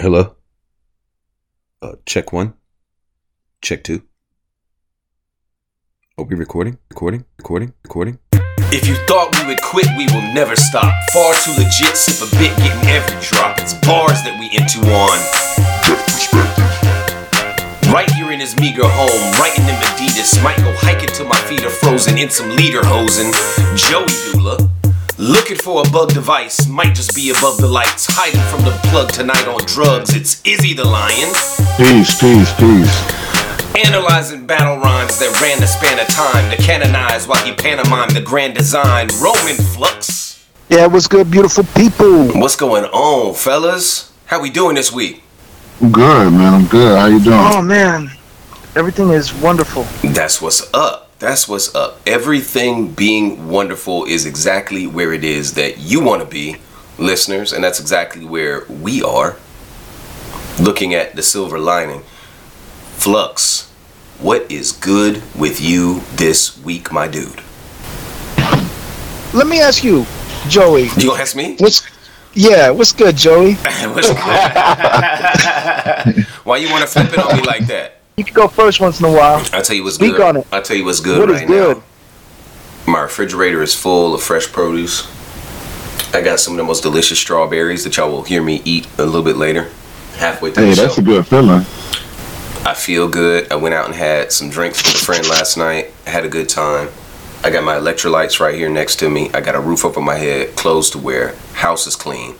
Hello. Uh, check one. Check two. Are we recording? Recording? Recording? Recording? If you thought we would quit, we will never stop. Far too legit, sip a bit, getting every drop. It's bars that we into on. Right here in his meager home, writing in Adidas. Might go hiking till my feet are frozen in some leader hosing. Joey Doolah. Looking for a bug device, might just be above the lights. Hiding from the plug tonight on drugs, it's Izzy the Lion. Peace, peace, peace. Analyzing battle rhymes that ran the span of time to canonize while he pantomimed the grand design. Roman Flux. Yeah, what's good, beautiful people? What's going on, fellas? How we doing this week? I'm good, man. I'm good. How you doing? Oh man, everything is wonderful. That's what's up. That's what's up. Everything being wonderful is exactly where it is that you want to be, listeners, and that's exactly where we are. Looking at the silver lining. Flux, what is good with you this week, my dude? Let me ask you, Joey. You gonna ask me? What's yeah? What's good, Joey? What's good? Why you want to flip it on me like that? You can go first once in a while. I tell you what's Speak good. on it. I tell you what's good What is right good? now. My refrigerator is full of fresh produce. I got some of the most delicious strawberries that y'all will hear me eat a little bit later. Halfway through. Hey, that's show. a good feeling. I feel good. I went out and had some drinks with a friend last night. Had a good time. I got my electrolytes right here next to me. I got a roof over my head, clothes to wear, house is clean.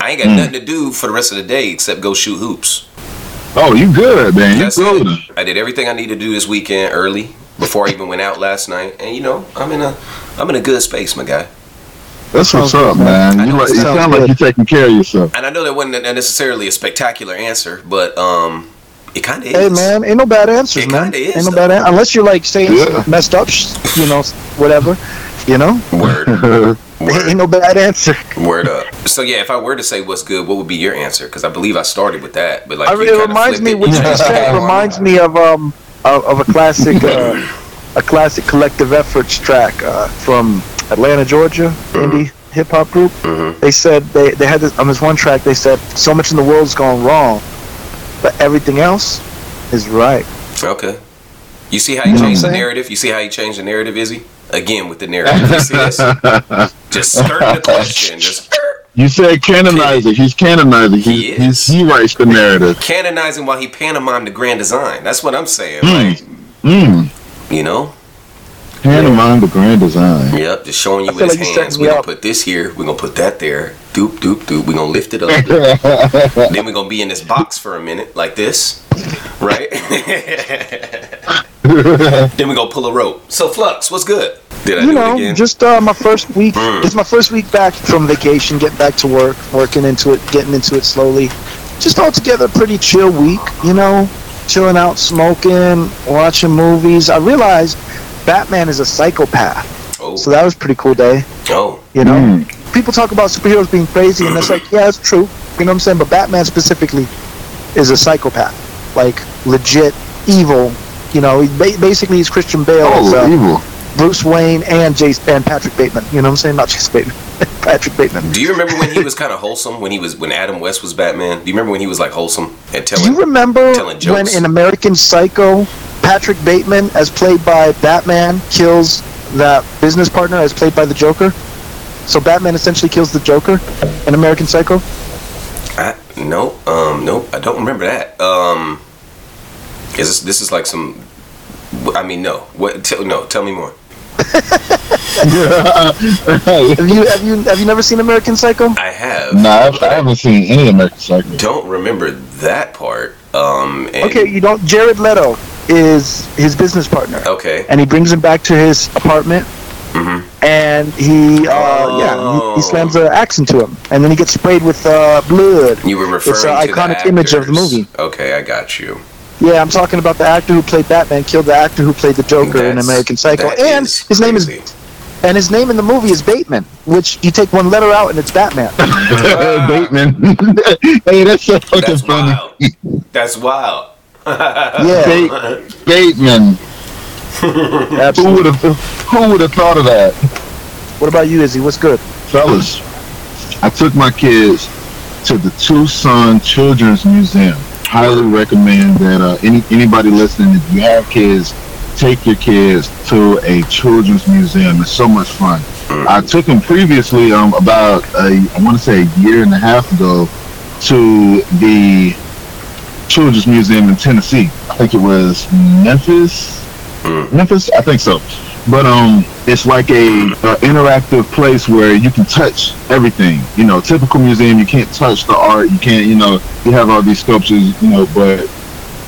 I ain't got Mm. nothing to do for the rest of the day except go shoot hoops. Oh, you good, man. You That's golden. it. I did everything I need to do this weekend early before I even went out last night, and you know I'm in a I'm in a good space, my guy. That's what's up, good, man. You, like, it you sounds sound like you're taking care of yourself. And I know that wasn't necessarily a spectacular answer, but um, it kind of is. Hey man, ain't no bad answers, It man. kinda is, ain't no though. bad an- unless you're like saying Yeah. messed up, sh- you know, whatever. You know, Word, ain't no bad answer. word up. So yeah, if I were to say what's good, what would be your answer? Because I believe I started with that, but like I, you it reminds me it. what you just said. Reminds me of um of, of a classic uh, a classic collective efforts track uh, from Atlanta, Georgia, indie hip hop group. Mhm. They said they they had this on this one track. They said so much in the world's gone wrong, but everything else is right. Okay. You see how you You know what changed the narrative? You see how you changed the narrative, Izzy? Again with the narrative. You see this? Just skirting the question. Just you said canonizer. He's canonizing. He He, is. he's, he writes the narrative. canonizing while he pantomimed the grand design. That's what I'm saying. Mm. Like, Mm. you know? Pantomime the grand design. Yep, just showing you I with feel his like hands. We're gonna put this here, we're gonna put that there. Doop, doop, doop. We're gonna lift it up. then we're gonna be in this box for a minute, like this. Right? then we're gonna pull a rope. So Flux, what's good? Did I you do know, it again? just uh, my first week. Mm. It's my first week back from vacation, getting back to work, working into it, getting into it slowly. Just altogether, a pretty chill week. You know, chilling out, smoking, watching movies. I realized Batman is a psychopath, oh, so that was a pretty cool day. oh. You know, Mm. people talk about superheroes being crazy, and it's like, yeah, it's true. You know what I'm saying? But Batman specifically is a psychopath, like legit evil. You know, he basically he's Christian Bale. as, Oh, uh. Bruce Wayne and Jason and Patrick Bateman. You know what I'm saying? Not Jason Bateman. Patrick Bateman. Do you remember when he was kind of wholesome? When he was when Adam West was Batman? Do you remember when he was like wholesome and telling? Do you remember telling when in American Psycho, Patrick Bateman, as played by Batman, kills that business partner as played by the Joker? So Batman essentially kills the Joker in American Psycho. I, no, um, nope. I don't remember that. Um, is this this is like some? I mean, no. What? Tell, no, tell me more. Have you have you have you never seen American Psycho? I have. nah, I, I haven't seen any American Psycho. Don't remember that part. Um. And, Okay, you don't. Jared Leto is his business partner, Okay. and he brings him back to his apartment. Mm-hmm. And he, uh, yeah, he, Oh. he slams an axe into him, and then he gets sprayed with uh, blood. You were referring It's an to the iconic image of the movie. Okay, I got you. Yeah, I'm talking about the actor who played Batman killed the actor who played the Joker in American Psycho, and is his name crazy. is and his name in the movie is Bateman, which you take one letter out and it's Batman. Bateman. hey, that's so fucking That's funny. wild. That's wild. yeah, Bate, Bateman. Who would have? Who would have thought of that? What about you, Izzy? What's good? fellas, I took my kids to the Tucson Children's Museum. Highly recommend that uh, any anybody listening, if you have kids, take your kids to a children's museum. It's so much fun. I took them previously, um, about a, I want to say a year and a half ago, to the Children's Museum in Tennessee. I think it was Memphis. Memphis, I think so. But um, it's like a, a interactive place where you can touch everything. You know, typical museum, you can't touch the art. You can't, you know, you have all these sculptures, you know, but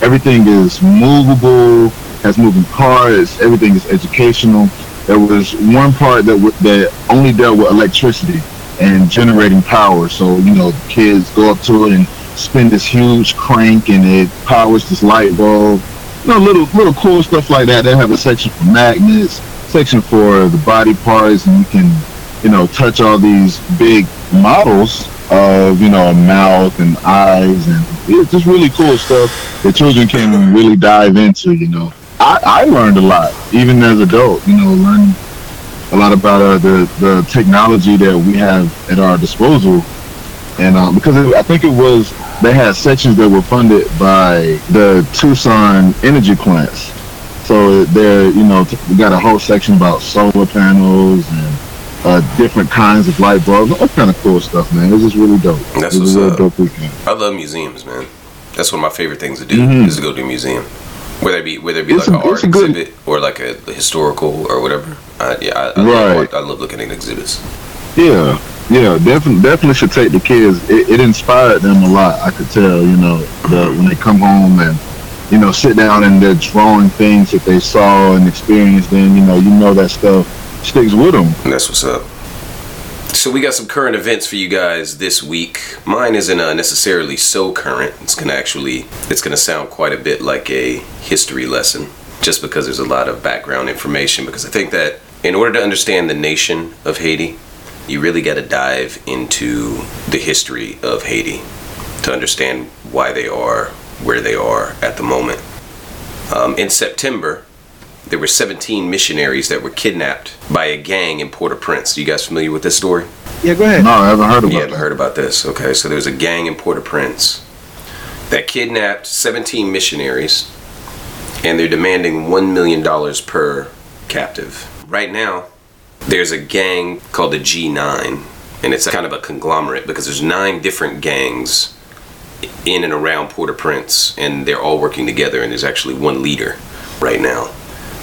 everything is movable, has moving parts. Everything is educational. There was one part that w- that only dealt with electricity and generating power. So you know, kids go up to it and spin this huge crank, and it powers this light bulb. You know, little little cool stuff like that. They have a section for magnets, section for the body parts, and you can you know touch all these big models of you know a mouth and eyes, and it's just really cool stuff that children can really dive into. You know. I, I learned a lot, even as adult. You know, learning a lot about uh, the the technology that we have at our disposal, and uh, because it, I think it was they had sections that were funded by the Tucson energy plants. So they're you know t- we got a whole section about solar panels and uh, different kinds of light bulbs, all kind of cool stuff, man. It was just really dope. That's it was what's up. dope weekend. I love museums, man. That's one of my favorite things to do Mhm. is to go to a museum. Whether it be whether it be It's like a- an art a good- exhibit or like a historical or whatever. I, yeah, I, I, Right. love, I love looking at exhibits. Yeah, yeah, definitely, definitely should take the kids. It, it inspired them a lot. I could tell, you know, the, when they come home and you know sit down and they're drawing things that they saw and experienced. Then you know, you know that stuff sticks with them. And that's what's up. So we got some current events for you guys this week. Mine isn't uh, necessarily so current. It's gonna actually, it's gonna sound quite a bit like a history lesson, just because there's a lot of background information. Because I think that in order to understand the nation of Haiti, you really got to dive into the history of Haiti to understand why they are where they are at the moment. Um, in September, there were 17 missionaries that were kidnapped by a gang in Port-au-Prince. You guys familiar with this story? Yeah, go ahead. No, I haven't heard about You haven't heard about this. Okay, so there's a gang in Port-au-Prince that kidnapped 17 missionaries, and they're demanding $1 million per captive. Right now, there's a gang called the G9, and it's kind of a conglomerate because there's nine different gangs in and around Port-au-Prince, and they're all working together, and there's actually one leader right now.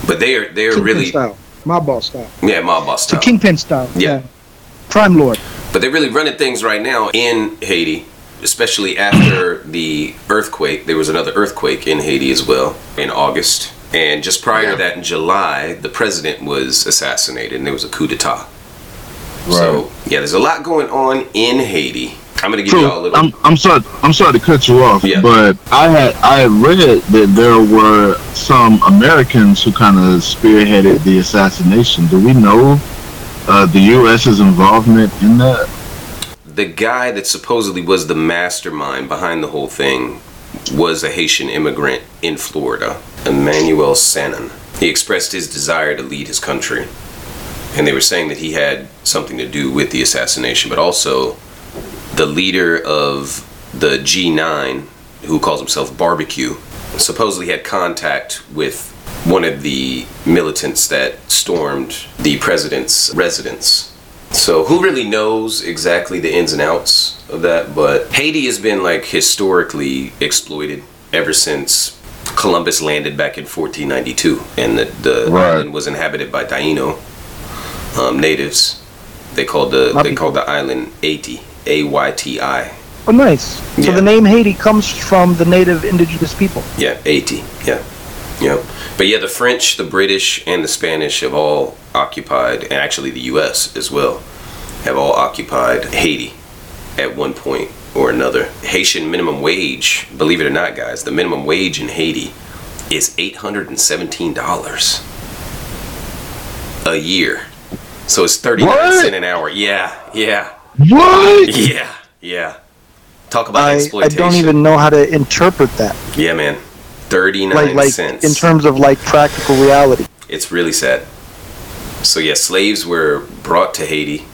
But they are they're Kingpin really style, mob boss style, yeah mob boss style. kingpin style. Yeah. crime lord. But they're really running things right now in Haiti, especially after the earthquake. There was another earthquake in Haiti as well in August. And just prior to that, in July, the president was assassinated and there was a coup d'etat. So, yeah, there's a lot going on in Haiti. I'm going to give True. y'all a little. I'm, I'm sorry. I'm sorry to cut you off, Yeah. but I had I had read that there were some Americans who kind of spearheaded the assassination. Do we know uh, the U.S.'s involvement in that? the guy that supposedly was the mastermind behind the whole thing was a Haitian immigrant in Florida, Emmanuel Sanon. He expressed his desire to lead his country, and they were saying that he had something to do with the assassination, but also the leader of the G9, who calls himself Barbecue, supposedly had contact with one of the militants that stormed the president's residence. So who really knows exactly the ins and outs of that? But Haiti has been like historically exploited ever since Columbus landed back in 1492, and the, the Right. island was inhabited by Taino um, natives. They called the My they people. called the island Haiti, A Y T I. Oh, nice. So Yeah. the name Haiti comes from the native indigenous people. Yeah, 80. Yeah. Yeah. But yeah, the French, the British, and the Spanish have all occupied, and actually the US as well, have all occupied Haiti at one point or another. Haitian minimum wage, believe it or not, guys, the minimum wage in Haiti is $817 a year. So it's 39 What? cents an hour. Yeah, yeah, What? yeah, yeah. Talk about I, I don't even know how to interpret that. Yeah, man. 39 Like, like cents. in terms of like practical reality. it's really sad. So yeah, slaves were brought to Haiti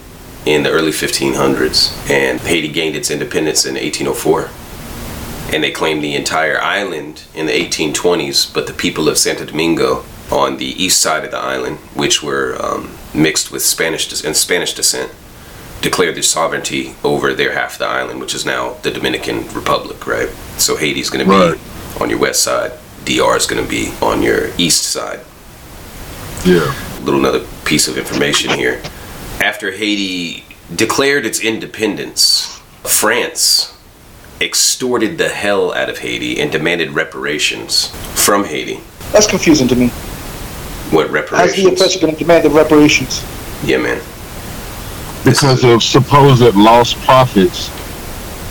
in the early 1500s, and Haiti gained its independence in 1804. And they claimed the entire island in the 1820s, but the people of Santo Domingo on the east side of the island, which were um, mixed with Spanish des- and Spanish descent, declared their sovereignty over their half of the island, which is now the Dominican Republic, right? So Haiti's going to be on your west side, DR is going to be on your east side Yeah. A little another piece of information here. After Haiti declared its independence, France extorted the hell out of Haiti and demanded reparations from Haiti. That's confusing to me. What How's the reparations? oppressor going to demand the reparations? Yeah, man. Because of supposed lost profits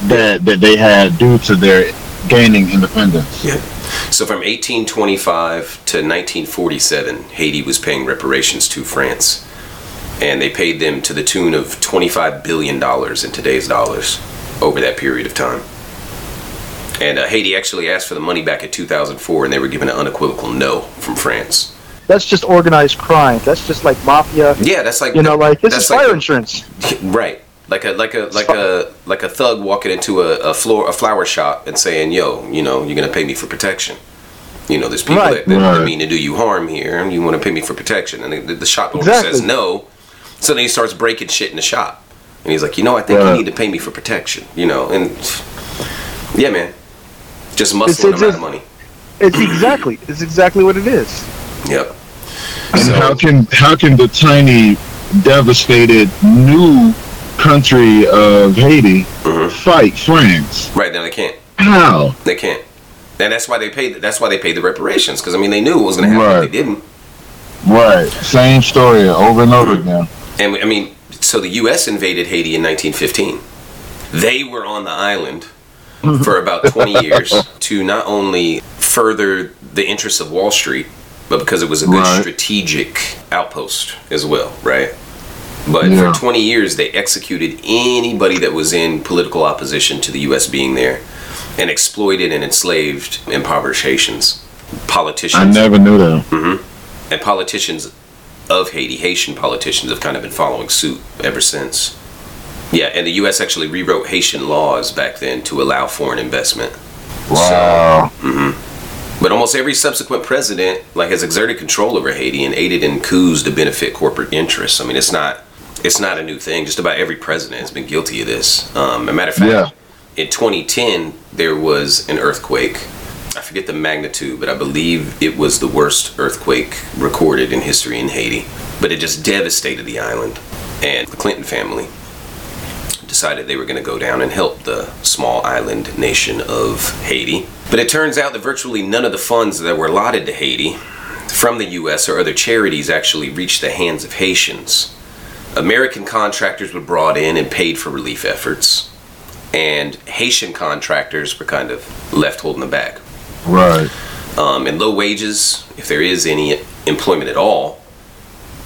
that that they had due to their gaining independence. Yeah. So from 1825 to 1947, Haiti was paying reparations to France. And they paid them to the tune of $25 billion in today's dollars over that period of time. And uh, Haiti actually asked for the money back in 2004, and they were given an unequivocal no from France. That's just organized crime. That's just like mafia. Yeah, that's like You know, like this that's is like fire the- insurance. right, like a like a like a like a thug walking into a, a floor a flower shop and saying, "Yo, you know, you're gonna pay me for protection." You know, there's people Right. that, that Right. mean to do you harm here, and you want to pay me for protection, and the, the shop owner Exactly. says no. So then he starts breaking shit in the shop, and he's like, "You know, I think Right. you need to pay me for protection." You know, and yeah, man, just muscling it's them out of money. It's exactly. It's exactly what it is. Yep. And So- how can how can the tiny, devastated new country of Haiti Mhm. fight France? Right now they can't. How? They can't. And that's why they paid. That's why they paid the reparations because I mean they knew it was going to happen. Right. but They didn't. Right. Same story over and over again. And I mean, so the U.S. invaded Haiti in 1915. They were on the island mm-hmm. for about 20 years to not only further the interests of Wall Street, but because it was a good Right. strategic outpost as well, right? But Yeah. for 20 years, they executed anybody that was in political opposition to the U.S. being there and exploited and enslaved impoverished Haitians. Politicians I never knew that. Mm-hmm. and politicians of Haiti, Haitian politicians, have kind of been following suit ever since. Yeah, and the U.S. actually rewrote Haitian laws back then to allow foreign investment. Wow. But almost every subsequent president, like, has exerted control over Haiti and aided in coups to benefit corporate interests. I mean, it's not, it's not a new thing. Just about every president has been guilty of this. Um, a matter of fact, Yeah. in 2010 there was an earthquake. I forget the magnitude, but I believe it was the worst earthquake recorded in history in Haiti. But it just devastated the island, and the Clinton family decided they were going to go down and help the small island nation of Haiti. But it turns out that virtually none of the funds that were allotted to Haiti from the US or other charities actually reached the hands of Haitians. American contractors were brought in and paid for relief efforts, and Haitian contractors were kind of left holding the bag. Right. Um, and low wages, if there is any employment at all,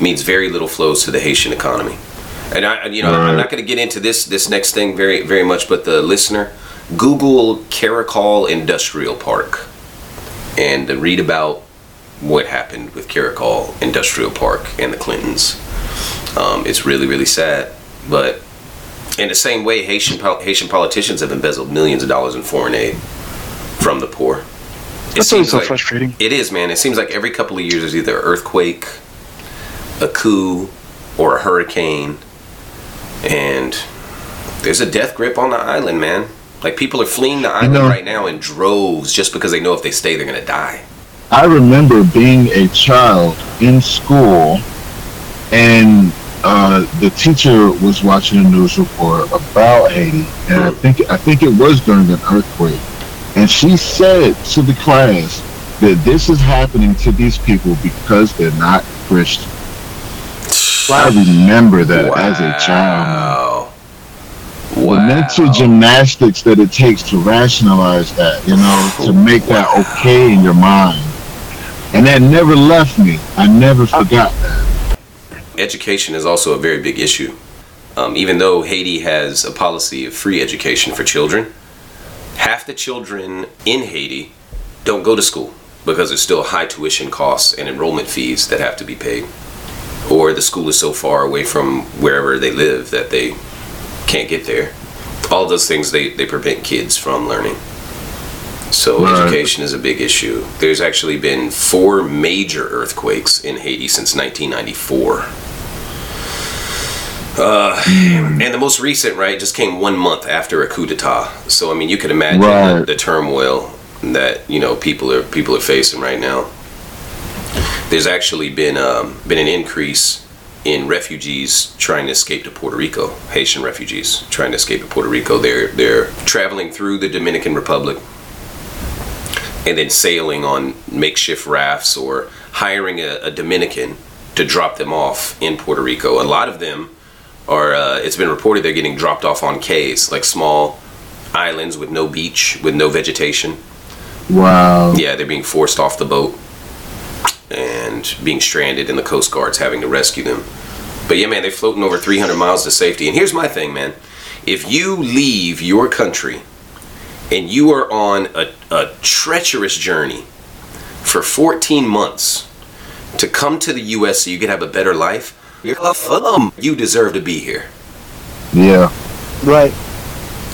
means very little flows to the Haitian economy. And I, you know, I'm not going to get into this this next thing very very much, but the listener, Google Caracol Industrial Park, and read about what happened with Caracol Industrial Park and the Clintons. Um, it's really really sad, but in the same way, Haitian Haitian politicians have embezzled millions of dollars in foreign aid from the poor. It That's seems so like- frustrating. It is, man. It seems like every couple of years there's either an earthquake, a coup, or a hurricane, and there's a death grip on the island, man. Like people are fleeing the island know- right now in droves just because they know if they stay they're gonna die. I remember being a child in school, and uh, the teacher was watching a news report about Haiti, and I think I think it was during an earthquake, and she said to the class that this is happening to these people because they're not Christian. I remember that as a child. man. Wow. The mental gymnastics that it takes to rationalize that, you know, to make that okay in your mind. And that never left me. I never forgot that. education is also a very big issue. Um, even though Haiti has a policy of free education for children, half the children in Haiti don't go to school because there's still high tuition costs and enrollment fees that have to be paid. or the school is so far away from wherever they live that they can't get there. All those things they, they prevent kids from learning. So Right. education is a big issue. There's actually been four major earthquakes in Haiti since 1994. Uh, and the most recent, right, just came one month after a coup d'état. So I mean, you could imagine the, the turmoil that you know people are people are facing right now. There's actually been um, been an increase in refugees trying to escape to Puerto Rico. Haitian refugees trying to escape to Puerto Rico. They're they're traveling through the Dominican Republic and then sailing on makeshift rafts or hiring a, a Dominican to drop them off in Puerto Rico. A lot of them are. Uh, it's been reported they're getting dropped off on cays, like small islands with no beach, with no vegetation. Wow. Yeah, they're being forced off the boat and being stranded, and the Coast Guard's having to rescue them. But yeah, man, they're floating over 300 miles to safety. And here's my thing, man. If you leave your country and you are on a, a treacherous journey for 14 months to come to the U.S. so you can have a better life, you're a fum. You deserve to be here. Yeah. Right.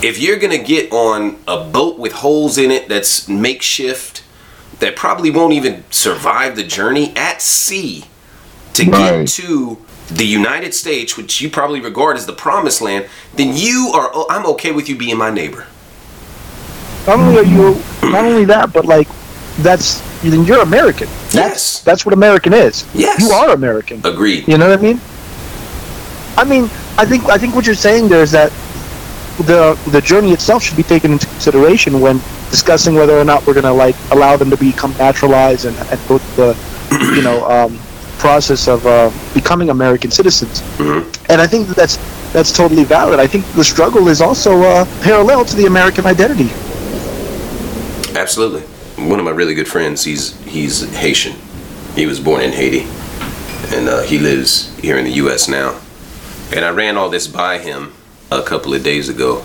if you're gonna get on a boat with holes in it that's makeshift that probably won't even survive the journey at sea to Right. get to the United States, which you probably regard as the promised land, then you are oh, I'm okay with you being my neighbor. Not only are you, not only that, but like, that's then you're American. That's Yes. that's what American is. Yes. You are American. Agreed. You know what I mean? I mean, I think I think what you're saying there is that the the journey itself should be taken into consideration when discussing whether or not we're going to like allow them to become naturalized and, and go through the you know um, process of uh, becoming American citizens. Mhm. And I think that's that's totally valid. I think the struggle is also uh, parallel to the American identity. Absolutely. One of my really good friends, he's he's Haitian. He was born in Haiti, and uh, he lives here in the U.S. now. And I ran all this by him a couple of days ago,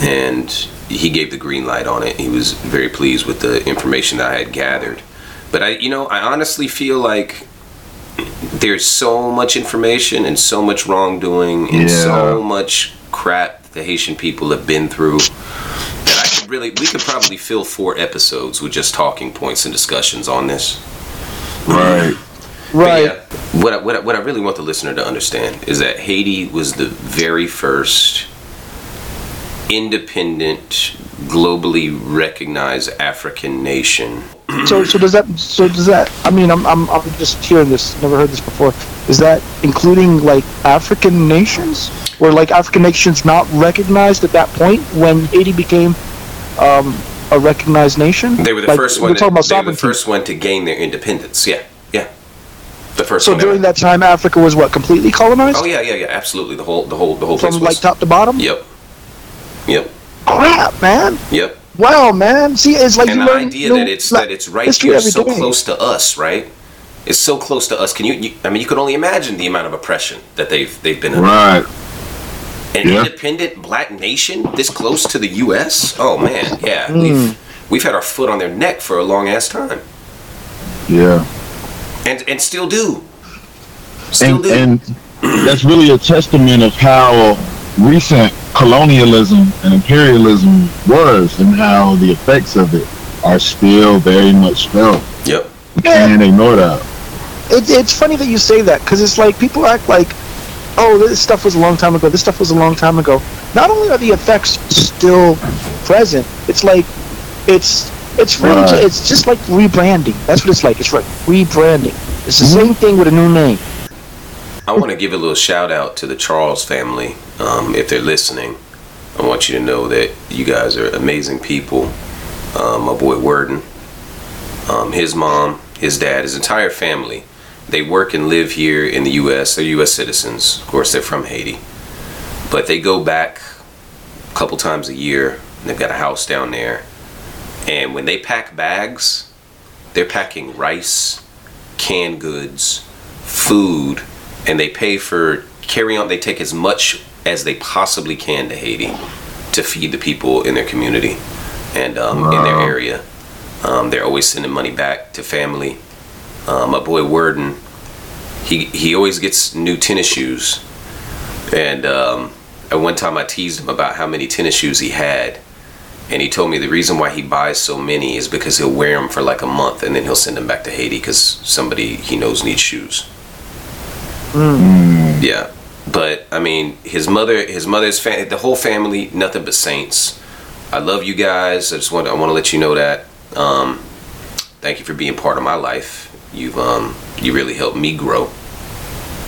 and he gave the green light on it. He was very pleased with the information that I had gathered. But I, you know, I honestly feel like there's so much information and so much wrongdoing and Yeah. so much crap the Haitian people have been through that I could really we could probably fill four episodes with just talking points and discussions on this. Right. Right. yeah, what I, what I, what I really want the listener to understand is that Haiti was the very first independent, globally recognized African nation. So, so does that? So does that? I mean, I'm, I'm, I'm just hearing this. Never heard this before. Is that including like African nations, or like African nations not recognized at that point when Haiti became um, a recognized nation? They were the Like, first we're one. talking That, about they were the first one to gain their independence. Yeah, yeah. The first So one. during ever. that time, Africa was what completely colonized Oh yeah, yeah, yeah. Absolutely. The whole, the whole, the whole place from was. like top to bottom. Yep. Yep. Crap, man. Yep. Wow, man. See, it's like and you the learn idea new that it's la- that it's right here, so day. close to us, right? It's so close to us. Can you, you? I mean, you can only imagine the amount of oppression that they've they've been under. Right. An Yeah. independent black nation this close to the U.S. Oh man, yeah, Hmm. we've we've had our foot on their neck for a long ass time, Yeah. and and still do, still and, do. and that's really a testament of how recent colonialism and imperialism was and how the effects of it are still very much felt yep. Yeah. and they know that it, it's funny that you say that because it's like people act like, oh, this stuff was a long time ago. This stuff was a long time ago. Not only are the effects still present, it's like it's it's really Right. ju- it's just like rebranding. That's what it's like. It's like rebranding. It's the Mm-hmm. same thing with a new name. I want to give a little shout out to the Charles family. Um, if they're listening, I want you to know that you guys are amazing people. Um, my boy Worden, um, his mom, his dad, his entire family. They work and live here in the U.S. They're U.S. citizens. Of course, they're from Haiti, but they go back a couple times a year. And they've got a house down there, and when they pack bags, they're packing rice, canned goods, food, and they pay for carry on. They take as much as they possibly can to Haiti to feed the people in their community and um, in their area. Um, they're always sending money back to family. Um, my boy Worden, he he always gets new tennis shoes, and um, at one time I teased him about how many tennis shoes he had, and he told me the reason why he buys so many is because he'll wear them for like a month and then he'll send them back to Haiti because somebody he knows needs shoes. Yeah, but I mean, his mother, his mother's family, the whole family, nothing but saints. I love you guys. I just want, I want to let you know that. Um, thank you for being part of my life. You've, um, you really helped me grow,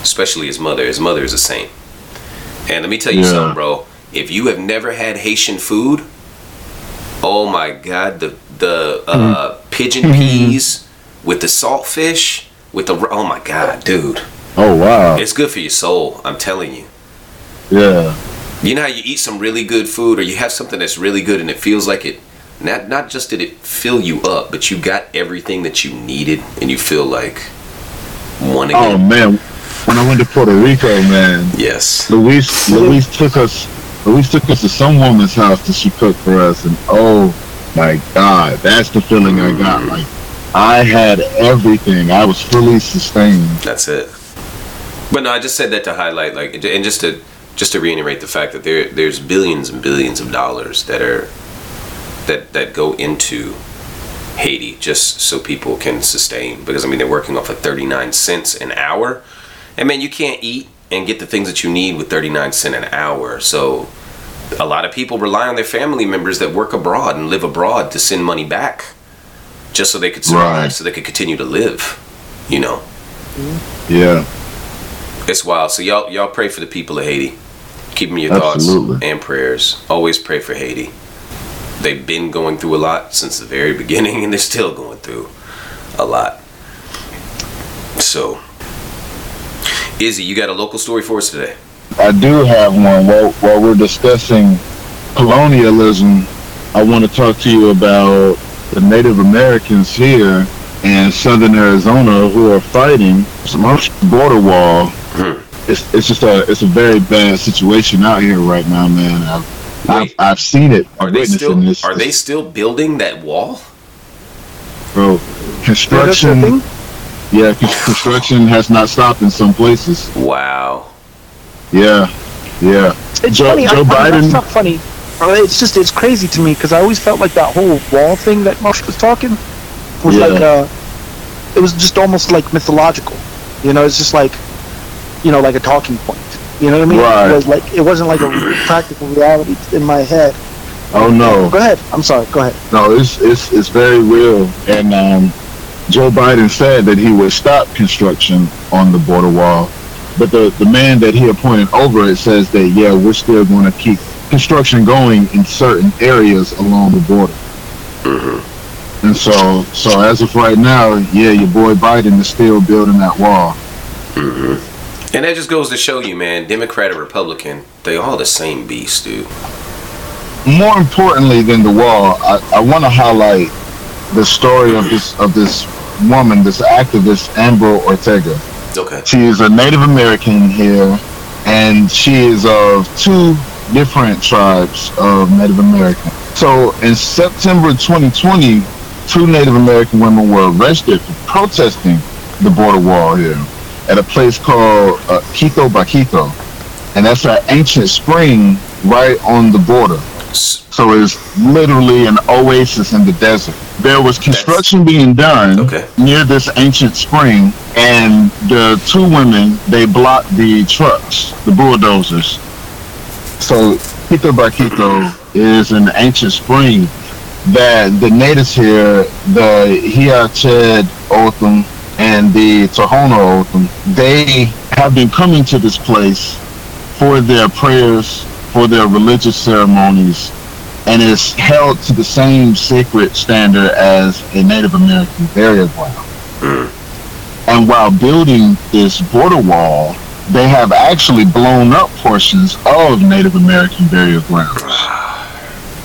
especially his mother. His mother is a saint. And let me tell you Yeah. something, bro. If you have never had Haitian food, oh my God, the the uh, pigeon peas with the saltfish with the oh my God, dude. Oh wow. It's good for your soul. I'm telling you. Yeah. You know how you eat some really good food, or you have something that's really good, and it feels like it. Not not just did it fill you up, but you got everything that you needed, and you feel like one Oh again. Oh man, when I went to Puerto Rico, man, yes. Luis Luis took us Luis took us to some woman's house that she cooked for us, and oh my God, that's the feeling I got. Mm. Like I had everything. I was fully sustained. That's it. But no, I just said that to highlight, like, and just to just to reiterate the fact that there there's billions and billions of dollars that are that that go into Haiti just so people can sustain. Because I mean, they're working off of 39 cents an hour, and man, you can't eat and get the things that you need with 39 cent an hour. So a lot of people rely on their family members that work abroad and live abroad to send money back, just so they could survive, Right. so they could continue to live. You know. Yeah. It's wild. So y'all y'all pray for the people of Haiti. Keep them your Absolutely. thoughts and prayers. Always pray for Haiti. They've been going through a lot since the very beginning and they're still going through a lot. So Izzy, you got a local story for us today? I do have one. While, while we're discussing colonialism, I want to talk to you about the Native Americans here in southern Arizona who are fighting some border wall. Hmm. It's, it's just a it's a very bad situation out here right now, man. I've I've, I've seen it. Are they witnessed still this. are they still building that wall? bro? Construction, yeah, construction has not stopped in some places. Wow. Yeah, yeah. It's Joe- funny. I, Joe I mean, Biden- that's not funny. It's just it's crazy to me because I always felt like that whole wall thing that Marsh was talking was Yeah. like uh, it was just almost like mythological. You know, it's just like you know, like a talking point. You know what I mean? Right. It was like it wasn't like a practical reality in my head. Oh no. Go ahead. I'm sorry. Go ahead. No, it's it's it's very real. And um, Joe Biden said that he would stop construction on the border wall, but the the man that he appointed over it says that yeah, we're still going to keep construction going in certain areas along the border. And so so as of right now, yeah, your boy Biden is still building that wall. And that just goes to show you, man, Democrat or Republican, they all the same beast, dude. More importantly than the wall, I, I want to highlight the story of this of this woman, this activist Amber Ortega. Okay. She is a Native American here, and she is of two different tribes of Native American. So in September 2020, two Native American women were arrested for protesting the border wall here at a place called uh, Quitobaquito. And that's an ancient spring right on the border. So it's literally an oasis in the desert. There was construction being done Okay. near this ancient spring, and the two women they blocked the trucks, the bulldozers. So Quitobaquito is an ancient spring that the natives here, the Hia-Ced O'odham and the Tohono they have been coming to this place for their prayers, for their religious ceremonies, and is held to the same sacred standard as a Native American burial ground. Hmm. And while building this border wall, they have actually blown up portions of Native American burial grounds.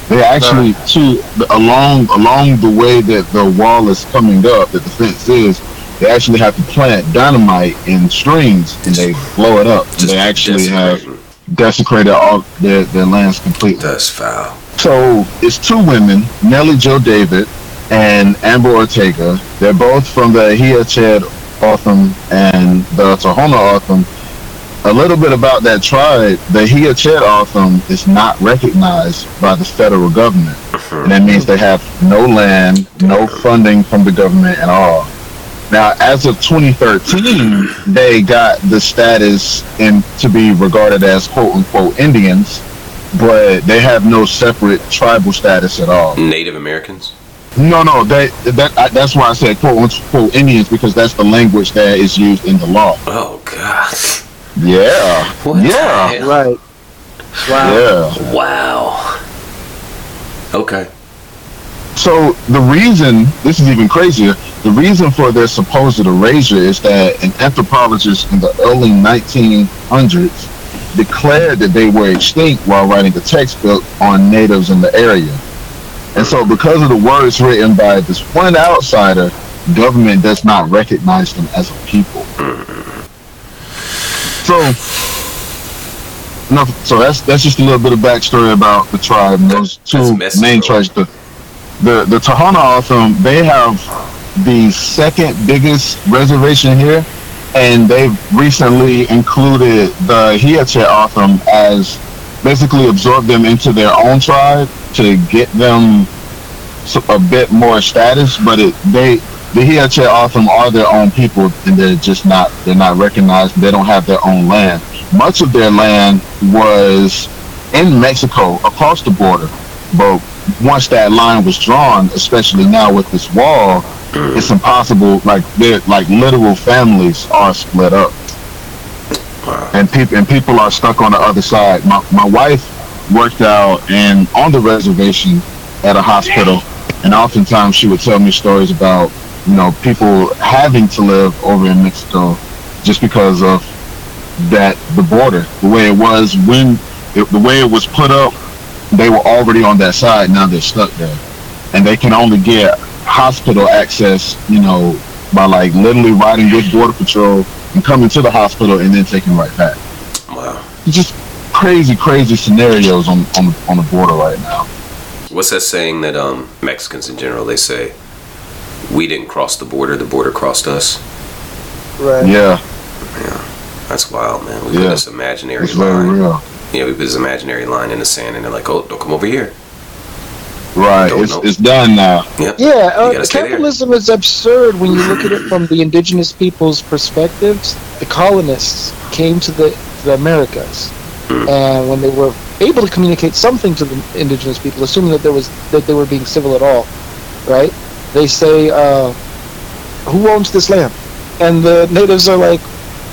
They actually, to along along the way that the wall is coming up, that the fence is, they actually have to plant dynamite in strings and they blow it up. And Just they actually have desecrated all their, their lands completely. That's foul. So it's two women, Nellie Joe David and Amber Ortega. They're both from the Hia Ched Otham and the Tohono O'odham, a little bit about that tribe, the Hia-Ced O'odham is not recognized by the federal government. Uh-huh. And that means they have no land, no funding from the government at all. Now, as of 2013, they got the status and to be regarded as quote unquote Indians, but they have no separate tribal status at all. Native Americans. No, no, that that I, that's why I said quote unquote Indians because that's the language that is used in the law. Oh God. Yeah, What the yeah, hell? Right. Wow. yeah. Wow. Okay. So the reason this is even crazier. The reason for their supposed erasure is that an anthropologist in the early 1900s declared that they were extinct while writing a textbook on natives in the area. And so, because of the words written by this one outsider, government does not recognize them as a people. So, no, so that's that's just a little bit of backstory about the tribe and those two main tribes. The the the Tohono O'odham, they have the second biggest reservation here, and they've recently included the Hia-Ced O'odham as basically absorbed them into their own tribe to get them a bit more status. But it they the Hia-Ced O'odham are their own people, and they're just not they're not recognized. They don't have their own land. Much of their land was in Mexico across the border, but once that line was drawn, especially now with this wall, mm. it's impossible. Like they're like literal families are split up, and people and people are stuck on the other side. My my wife worked out and on the reservation at a hospital, and oftentimes she would tell me stories about you know people having to live over in Mexico just because of that the border the way it was when it, the way it was put up they were already on that side now they're stuck there and they can only get hospital access you know by like literally riding with border patrol and coming to the hospital and then taking right back Wow. It's just crazy crazy scenarios on on the, on the border right now What's that saying that um Mexicans in general they say? We didn't cross the border; the border crossed us. Right. yeah Yeah. That's wild, man. We put Yeah. this imaginary it's very line. Real Yeah, we put this imaginary line in the sand, and they're like, "Oh, don't come over here." right Don't it's, know. it's done now Yep. Yeah, uh, gotta stay there. capitalism is absurd when you look at it from the indigenous people's perspectives. The colonists came to the, the Americas, Hmm. and when they were able to communicate something to the indigenous people, assuming that there was that they were being civil at all, right? They say, uh, "Who owns this land?" And the natives are like,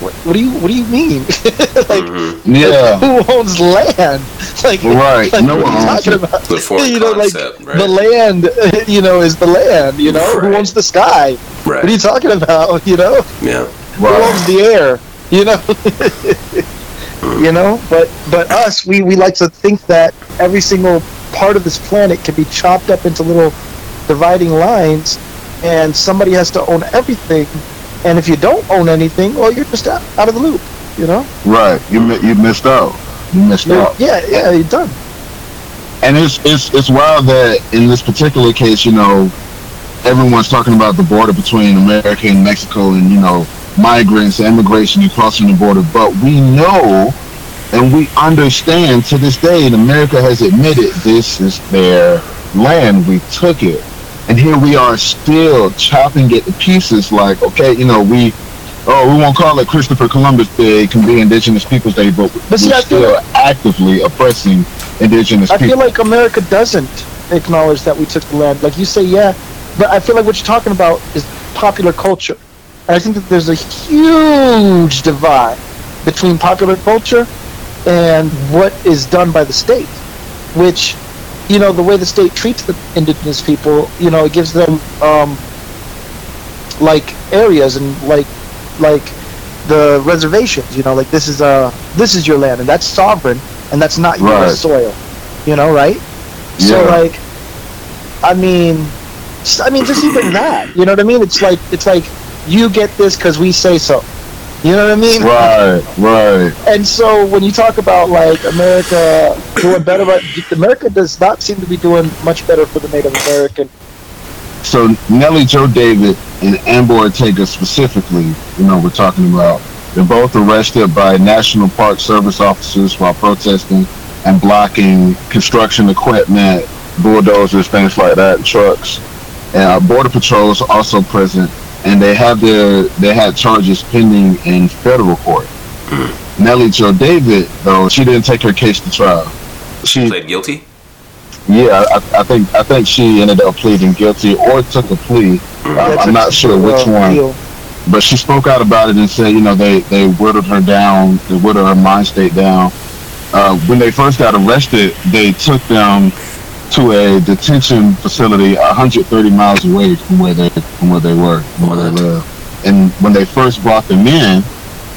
"What, what do you What do you mean? like, Mhm. yeah who owns land? Like, Right. like, No one owns talking it. about? The foreign you know, like right? the land, you know, is the land. You know, Right. who owns the sky? right. What are you talking about? You know, yeah. who owns the air? You know, you know. But but us, we we like to think that every single part of this planet can be chopped up into little dividing lines, and somebody has to own everything. And if you don't own anything, well, you're just out, out of the loop. You know? right you you missed out you missed out yeah, yeah, you're done. and it's it's it's wild that in this particular case, you know, everyone's talking about the border between America and Mexico, and you know, migrants, immigration, and crossing the border. But we know, and we understand to this day, and America has admitted this is their land. We took it, and here we are still chopping it to pieces. Like, okay, you know, we. Oh, we won't call it Christopher Columbus Day. It can be Indigenous Peoples Day, but, But see, we're still actively oppressing Indigenous I people. feel like America doesn't acknowledge that we took the land. Like you say, yeah, but I feel like what you're talking about is popular culture. And I think that there's a huge divide between popular culture and what is done by the state, which, you know, the way the state treats the indigenous people, you know, it gives them, um, like areas and like, like the reservations, you know, like this is uh this is your land and that's sovereign and that's not your soil, you know, right? yeah. So like, I mean, i mean, just even that, you know what I mean? It's like it's like you get this because we say so. You know what I mean? Right, right. And so when you talk about like America doing better, but America does not seem to be doing much better for the Native American. So Nellie Joe David and Amber Ortega specifically, you know, we're talking about, they're both arrested by National Park Service officers while protesting and blocking construction equipment, bulldozers, things like that, trucks. And uh, Border Patrol is also present, and they have their they had charges pending in federal court. Hmm. Nellie Jo David, though, she didn't take her case to trial. She Played guilty. yeah, I, I think I think she ended up pleading guilty or took a plea. I'm, I'm not sure which one, deal. but she spoke out about it and said, you know, they they whittled her down, they whittled her mind state down. Uh, when they first got arrested, they took them to a detention facility 130 miles away from where they from where they were, from where they lived. And when they first brought them in,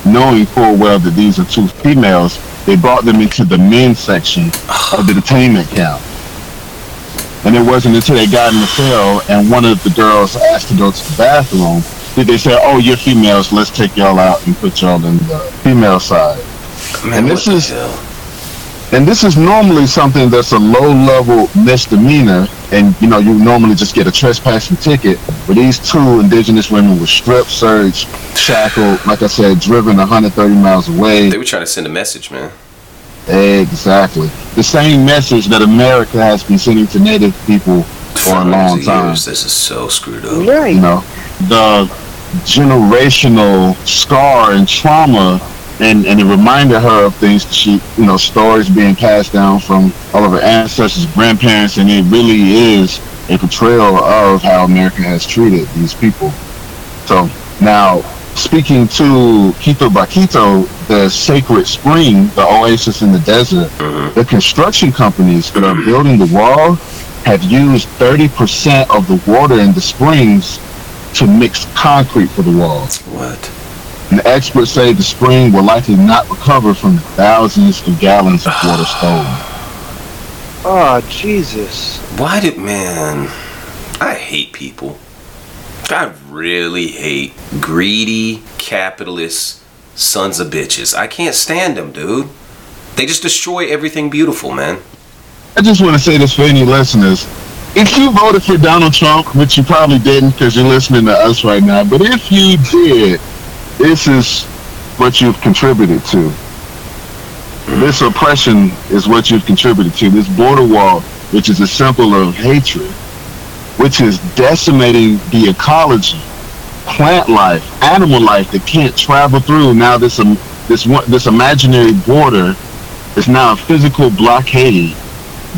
knowing full well that these are two females, they brought them into the men's section of the detainment camp. And it wasn't until they got in the cell and one of the girls asked to go to the bathroom did they say, "Oh, you're females. Let's take y'all out and put y'all in the female side." Man, And this is- hell? And this is normally something that's a low-level misdemeanor, and you know you normally just get a trespassing ticket. But these two indigenous women were stripped, searched, shackled, like I said, driven 130 miles away. They were trying to send a message, man. Exactly. The same message that America has been sending to Native people for a long time. years, This is so screwed up. Right. You know, the generational scar and trauma, and, and it reminded her of things that she, you know, stories being passed down from all of her ancestors, grandparents, and it really is a portrayal of how America has treated these people. So now, speaking to Quitobaquito, the sacred spring, the oasis in the desert, mm-hmm. the construction companies that are building the wall have used 30% of the water in the springs to mix concrete for the wall. What? And experts say the spring will likely not recover from the thousands of gallons of water stolen. Oh, Jesus. Why did man? I hate people. I really hate greedy capitalist sons of bitches. I can't stand them, dude. They just destroy everything beautiful, man. I just want to say this for any listeners. If you voted for Donald Trump, which you probably didn't because you're listening to us right now, but if you did, this is what you've contributed to. This oppression is what you've contributed to. This border wall, which is a symbol of hatred, which is decimating the ecology, plant life, animal life that can't travel through. Now this um, this this imaginary border is now a physical blockade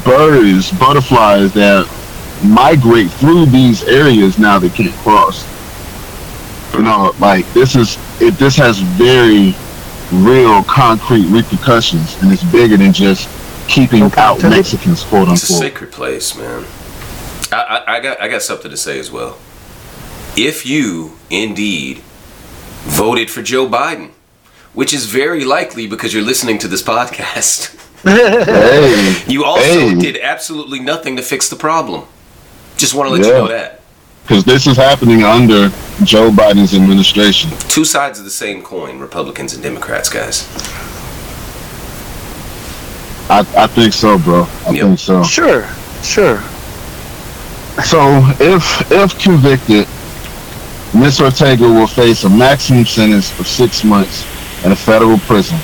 birds, butterflies that migrate through these areas now they can't cross. You know, like this is it. This has very real, concrete repercussions, and it's bigger than just keeping Okay, out Mexicans, quote unquote. It's a unquote. sacred place, man. I, I, I got I got something to say as well. If you indeed voted for Joe Biden, which is very likely because you're listening to this podcast, Hey, you also Hey. did absolutely nothing to fix the problem. Just want to let you know that. Because this is happening under Joe Biden's administration. Two sides of the same coin, Republicans and Democrats, guys. I, I think so, bro. I Yep. think so. Sure. Sure. So, if if convicted, Miss Ortega will face a maximum sentence of six months in a federal prison.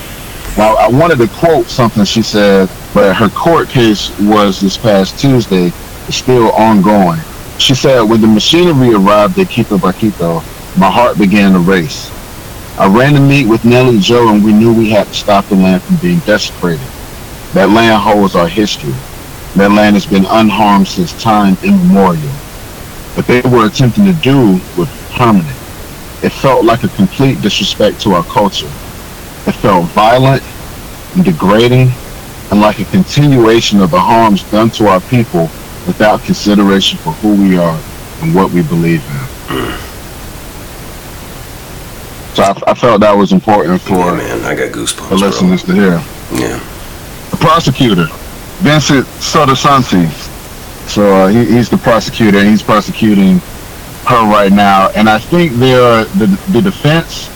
Now, I wanted to quote something she said, but her court case was this past Tuesday. It's still ongoing. She said, when the machinery arrived at Quitobaquito, my heart began to race. I ran to meet with Nellie Jo, and we knew we had to stop the land from being desecrated. That land holds our history. That land has been unharmed since time immemorial. What they were attempting to do was permanent. It felt like a complete disrespect to our culture. It felt violent and degrading and like a continuation of the harms done to our people without consideration for who we are and what we believe in. So I, I felt that was important Yeah, for man, I got goosebumps. the bro. listeners to hear Yeah. the prosecutor, Vincent Sotosanti. So uh, he, he's the prosecutor, and he's prosecuting her right now. And I think they're, the the defense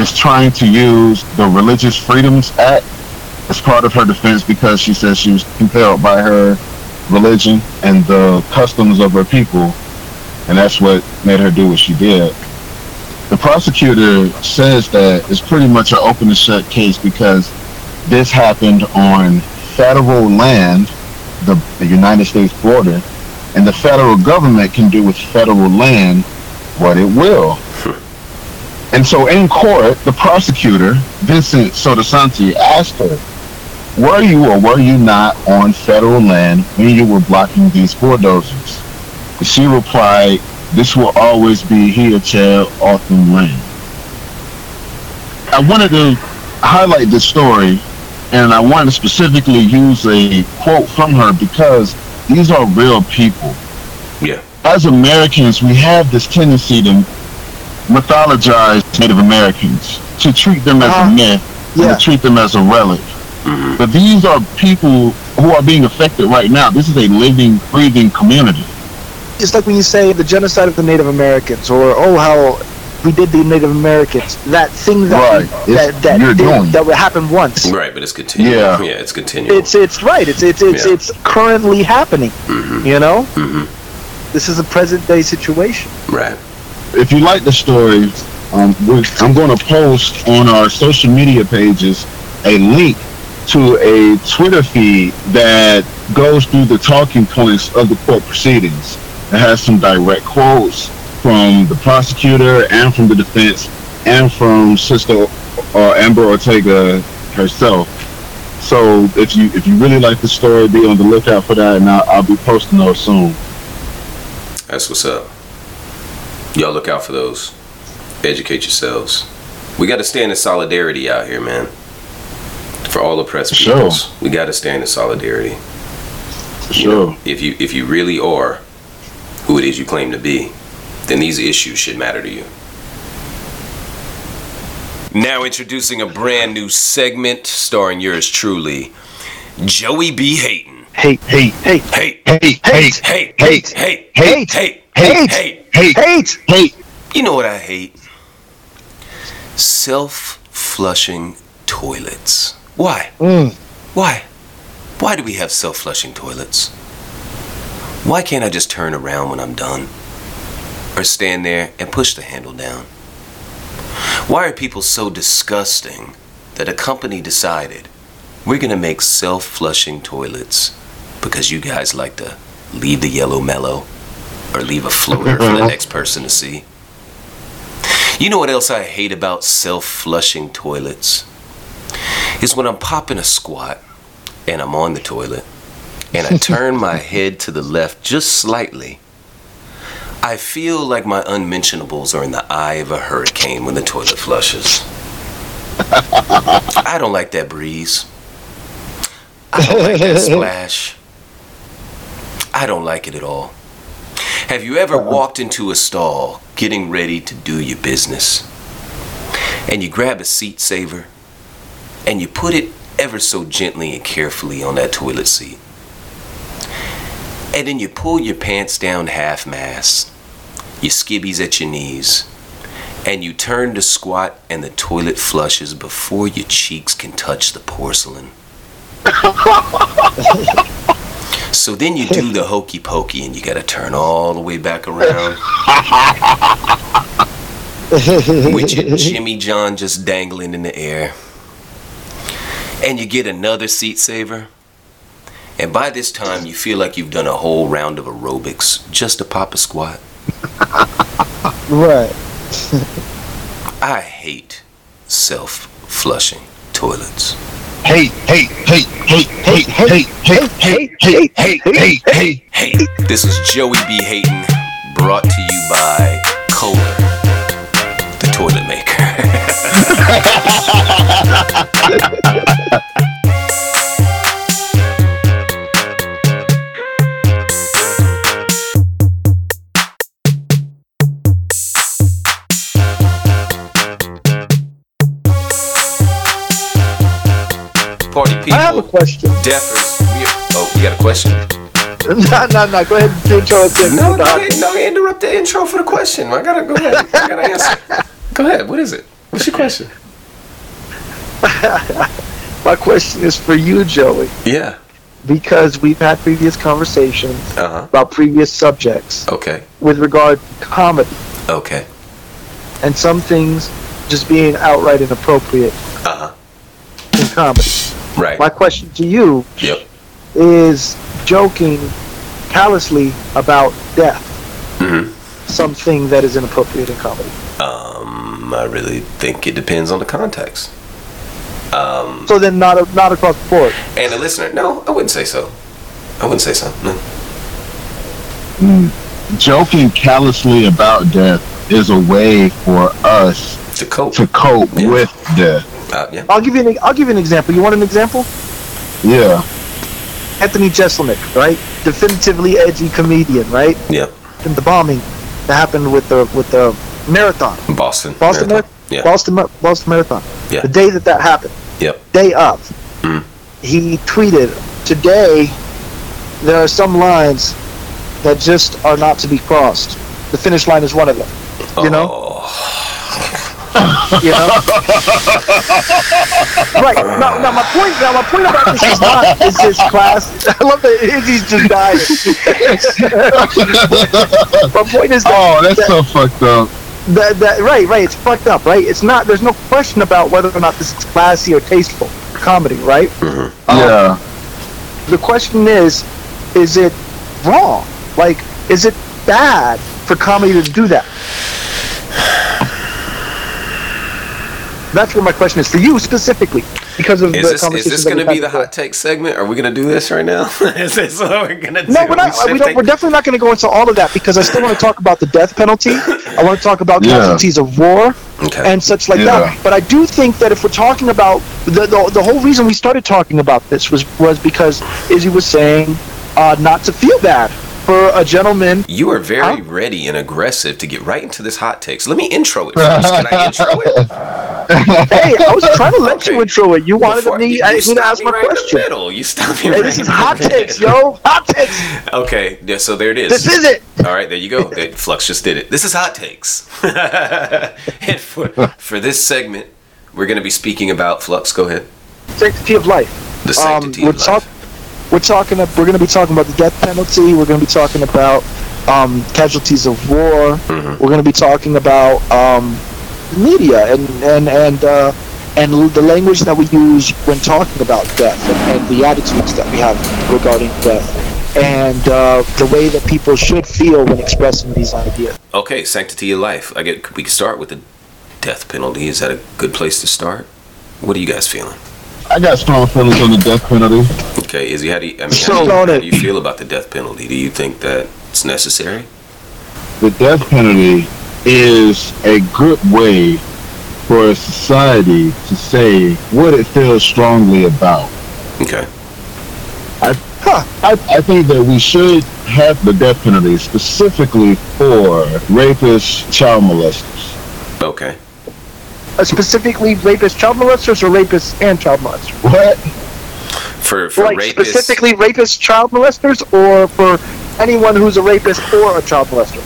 is trying to use the Religious Freedoms Act as part of her defense because she says she was compelled by her religion and the customs of her people and that's what made her do what she did. The prosecutor says that it's pretty much an open and shut case because this happened on federal land, the, the United States border, and the federal government can do with federal land what it will. Hmm. And so in court, the prosecutor, Vincent Sotosanti, asked her, were you or were you not on federal land when you were blocking these bulldozers? She replied, this will always be here, Chair Autumn Land. I wanted to highlight this story and I wanted to specifically use a quote from her because these are real people. Yeah. As Americans, we have this tendency to mythologize Native Americans, to treat them as Uh, a myth, and yeah. to treat them as a relic. But these are people who are being affected right now. This is a living, breathing community. It's like when you say the genocide of the Native Americans, or oh how we did the Native Americans. That thing that Right. we, that that did, doing. that would happen once. Right, but it's continuing. Yeah. Yeah, it's continuing. It's it's right. It's it's it's Yeah. it's currently happening. Mhm. You know, Mhm. this is a present day situation. right. If you like the story, um, we, I'm going to post on our social media pages a link to a Twitter feed that goes through the talking points of the court proceedings. It has some direct quotes from the prosecutor and from the defense and from Sister uh, Amber Ortega herself. So if you if you really like the story, be on the lookout for that, and I'll, I'll be posting those soon. That's what's up. Y'all look out for those. Educate yourselves. We got to stand in solidarity out here, man. For all oppressed Sure. peoples, we got to stand in solidarity. You know, Sure. if you if you really are who it is you claim to be, then these issues should matter to you. Now introducing a brand new segment starring yours truly, Joey Be Hating. Hate, hate, hate, Hate, Hey, hey, Hate. hate, Hate. hate, Hate. hate, Hate. hate. hey, hate. hey. You know what I hate? Self flushing toilets. Why? Mm. Why? Why do we have self flushing toilets? Why can't I just turn around when I'm done? Or stand there and push the handle down? Why are people so disgusting that a company decided we're gonna make self flushing toilets because you guys like to leave the yellow mellow or leave a floater for the next person to see? You know what else I hate about self flushing toilets? Is when I'm popping a squat and I'm on the toilet and I turn my head to the left just slightly. I feel like my unmentionables are in the eye of a hurricane when the toilet flushes. I don't like that breeze. I don't like that splash. I don't like it at all. Have you ever uh-uh. walked into a stall getting ready to do your business and you grab a seat saver and you put it ever so gently and carefully on that toilet seat? And then you pull your pants down half mast, your skibbies at your knees, and you turn to squat and the toilet flushes before your cheeks can touch the porcelain. So then you do the hokey pokey and you gotta turn all the way back around with your Jimmy John just dangling in the air. And you get another seat saver. And by this time, you feel like you've done a whole round of aerobics just to pop a squat. Right. I hate self flushing toilets. Hey, hey, hey, hey, hey, hey, hey, hey, hey, hey, hey, hey. Hey, this is Joey Be Hating, brought to you by Kohler, the toilet maker. Party I have a people, question. deafers. We, oh, you got a question? no, no, no. Go ahead and intro us in. No, no, no, interrupt the intro for the question. I gotta go ahead. I gotta answer. Go ahead. What is it? What's your question? My question is for you, Joey. Yeah. because we've had previous conversations Uh huh. about previous subjects Okay. with regard to comedy Okay. and some things just being outright inappropriate Uh huh. in comedy. Right. My question to you Yep. is joking callously about death Mm-hmm. something that is inappropriate in comedy? Um, I really think it depends on the context. Um, So then, not not across the board. and the listener, no, I wouldn't say so. I wouldn't say so. No. Joking callously about death is a way for us To cope. to cope Yeah. with death. Uh, yeah. I'll give you an I'll give you an example. You want an example? Yeah. Anthony Jeselnik, right? Definitively edgy comedian, right? Yeah. And the bombing that happened with the with the marathon, Boston. Boston Marathon. Marathon, Yeah. Boston Boston Marathon. Yeah. The day that that happened, Yep. day up. Mm. he tweeted, "Today, there are some lines that just are not to be crossed. The finish line is one of them. You know? Oh, You know? right. Now, now my point. Now my point about this is not is this class. I love that Izzy's just dying. my point is that, Oh, that's that, so fucked up. That, that right, right. It's fucked up, right? It's not. There's no question about whether or not this is classy or tasteful comedy, right? Mm-hmm. Um, yeah. The question is, is it wrong? Like, is it bad for comedy to do that? That's what my question is for you specifically, because of is the this is this going to be the before. hot take segment? Are we going to do this right now? is this what we're going to do? No, we're not. We don't, shifting? we're definitely not going to go into all of that because I still want to talk about the death penalty. I want to talk about Yeah. casualties of war Okay. and such like Yeah. that. But I do think that if we're talking about the, the the whole reason we started talking about this was was because Izzy was saying uh, not to feel bad for a gentleman. You are very Huh? ready and aggressive to get right into this hot take. So let me intro it first. Can I intro it? Hey, I was trying to let Okay. you intro it. You wanted Before- me, you, I, you to ask my right in the question. middle. You stopped me Hey, right this is hot takes, yo. Hot takes. Okay, yeah, so there it is. This is it. All right, there you go. Flux just did it. This is hot takes. and for, for this segment, we're going to be speaking about Flux. Go ahead. Sanctity of life. The sanctity um, we're of life. talk- we're talking. We're going to be talking about the death penalty. We're going to be talking about um, casualties of war. Mhm. We're going to be talking about um, media and and and uh, and l- the language that we use when talking about death and, and the attitudes that we have regarding death and uh, the way that people should feel when expressing these ideas. Okay, sanctity of life. I get. We can start with the death penalty. Is that a good place to start? What are you guys feeling? I got strong feelings on the death penalty. Okay, Izzy, how do you? I mean, So- how, do you, how do you feel about the death penalty? Do you think that it's necessary? The death penalty is a good way for a society to say what it feels strongly about. Okay. I, Huh. I, I think that we should have the death penalty specifically for rapists, child molesters. Okay. Uh, specifically, rapist child molesters or rapists and child molesters. What? For for like rapists. specifically rapist child molesters or for anyone who's a rapist or a child molester?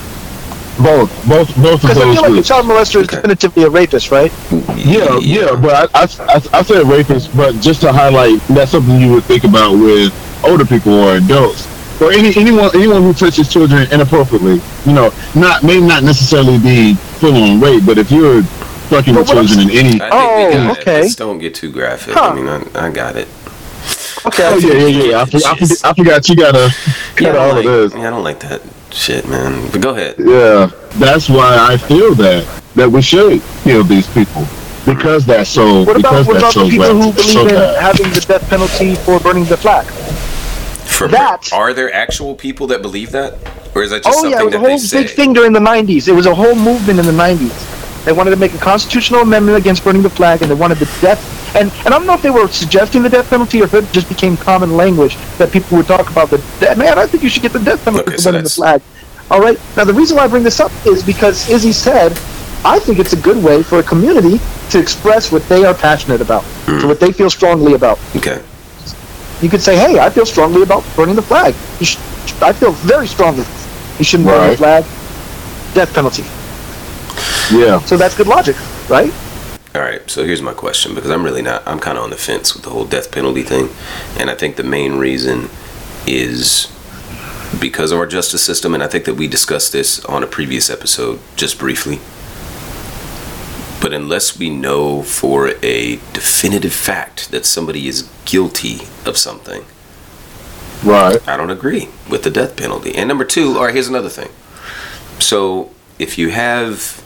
Both, both, both of Because I feel like a child molester is Okay. definitively a rapist, right? Yeah, yeah, but I, I, I, I said rapist, but just to highlight, that's something you would think about with older people or adults, or any anyone anyone who touches children inappropriately. You know, not may not necessarily be full on rape, but if you're fucking But with children in any, I think Oh, we got okay. it. Let's don't get too graphic. Huh. I mean, I, I got it. Okay. oh yeah, yeah, yeah, I, for- I, forget- I forgot you gotta Yeah, cut I all don't of like, this. yeah, I don't like that shit, man. But go ahead. Yeah, that's why I feel that that we should kill these people because that's so What about because what that's about the so people who bad- so believe in bad. having the death penalty for burning the flag? For That- are there actual people that believe that, or is that just Oh yeah, it something was a that they whole say? big thing during the '90s. It was a whole movement in the '90s. They wanted to make a constitutional amendment against burning the flag, and they wanted the death. And and I don't know if they were suggesting the death penalty or if it just became common language that people would talk about the death. Man, I think you should get the death penalty Okay, for so burning the flag. All right. Now the reason why I bring this up is because Izzy said, I think it's a good way for a community to express what they are passionate about, so what they feel strongly about. Okay. You could say, "Hey, I feel strongly about burning the flag. You sh- I feel very strongly. You shouldn't burn the flag. Death penalty." Yeah, So that's good logic, right? All right, so here's my question because I'm really not, I'm kind of on the fence with the whole death penalty thing. And I think the main reason is because of our justice system. And I think that we discussed this on a previous episode just briefly. But unless we know for a definitive fact that somebody is guilty of something, Right. I don't agree with the death penalty. And number two, all right, here's another thing. So if you have,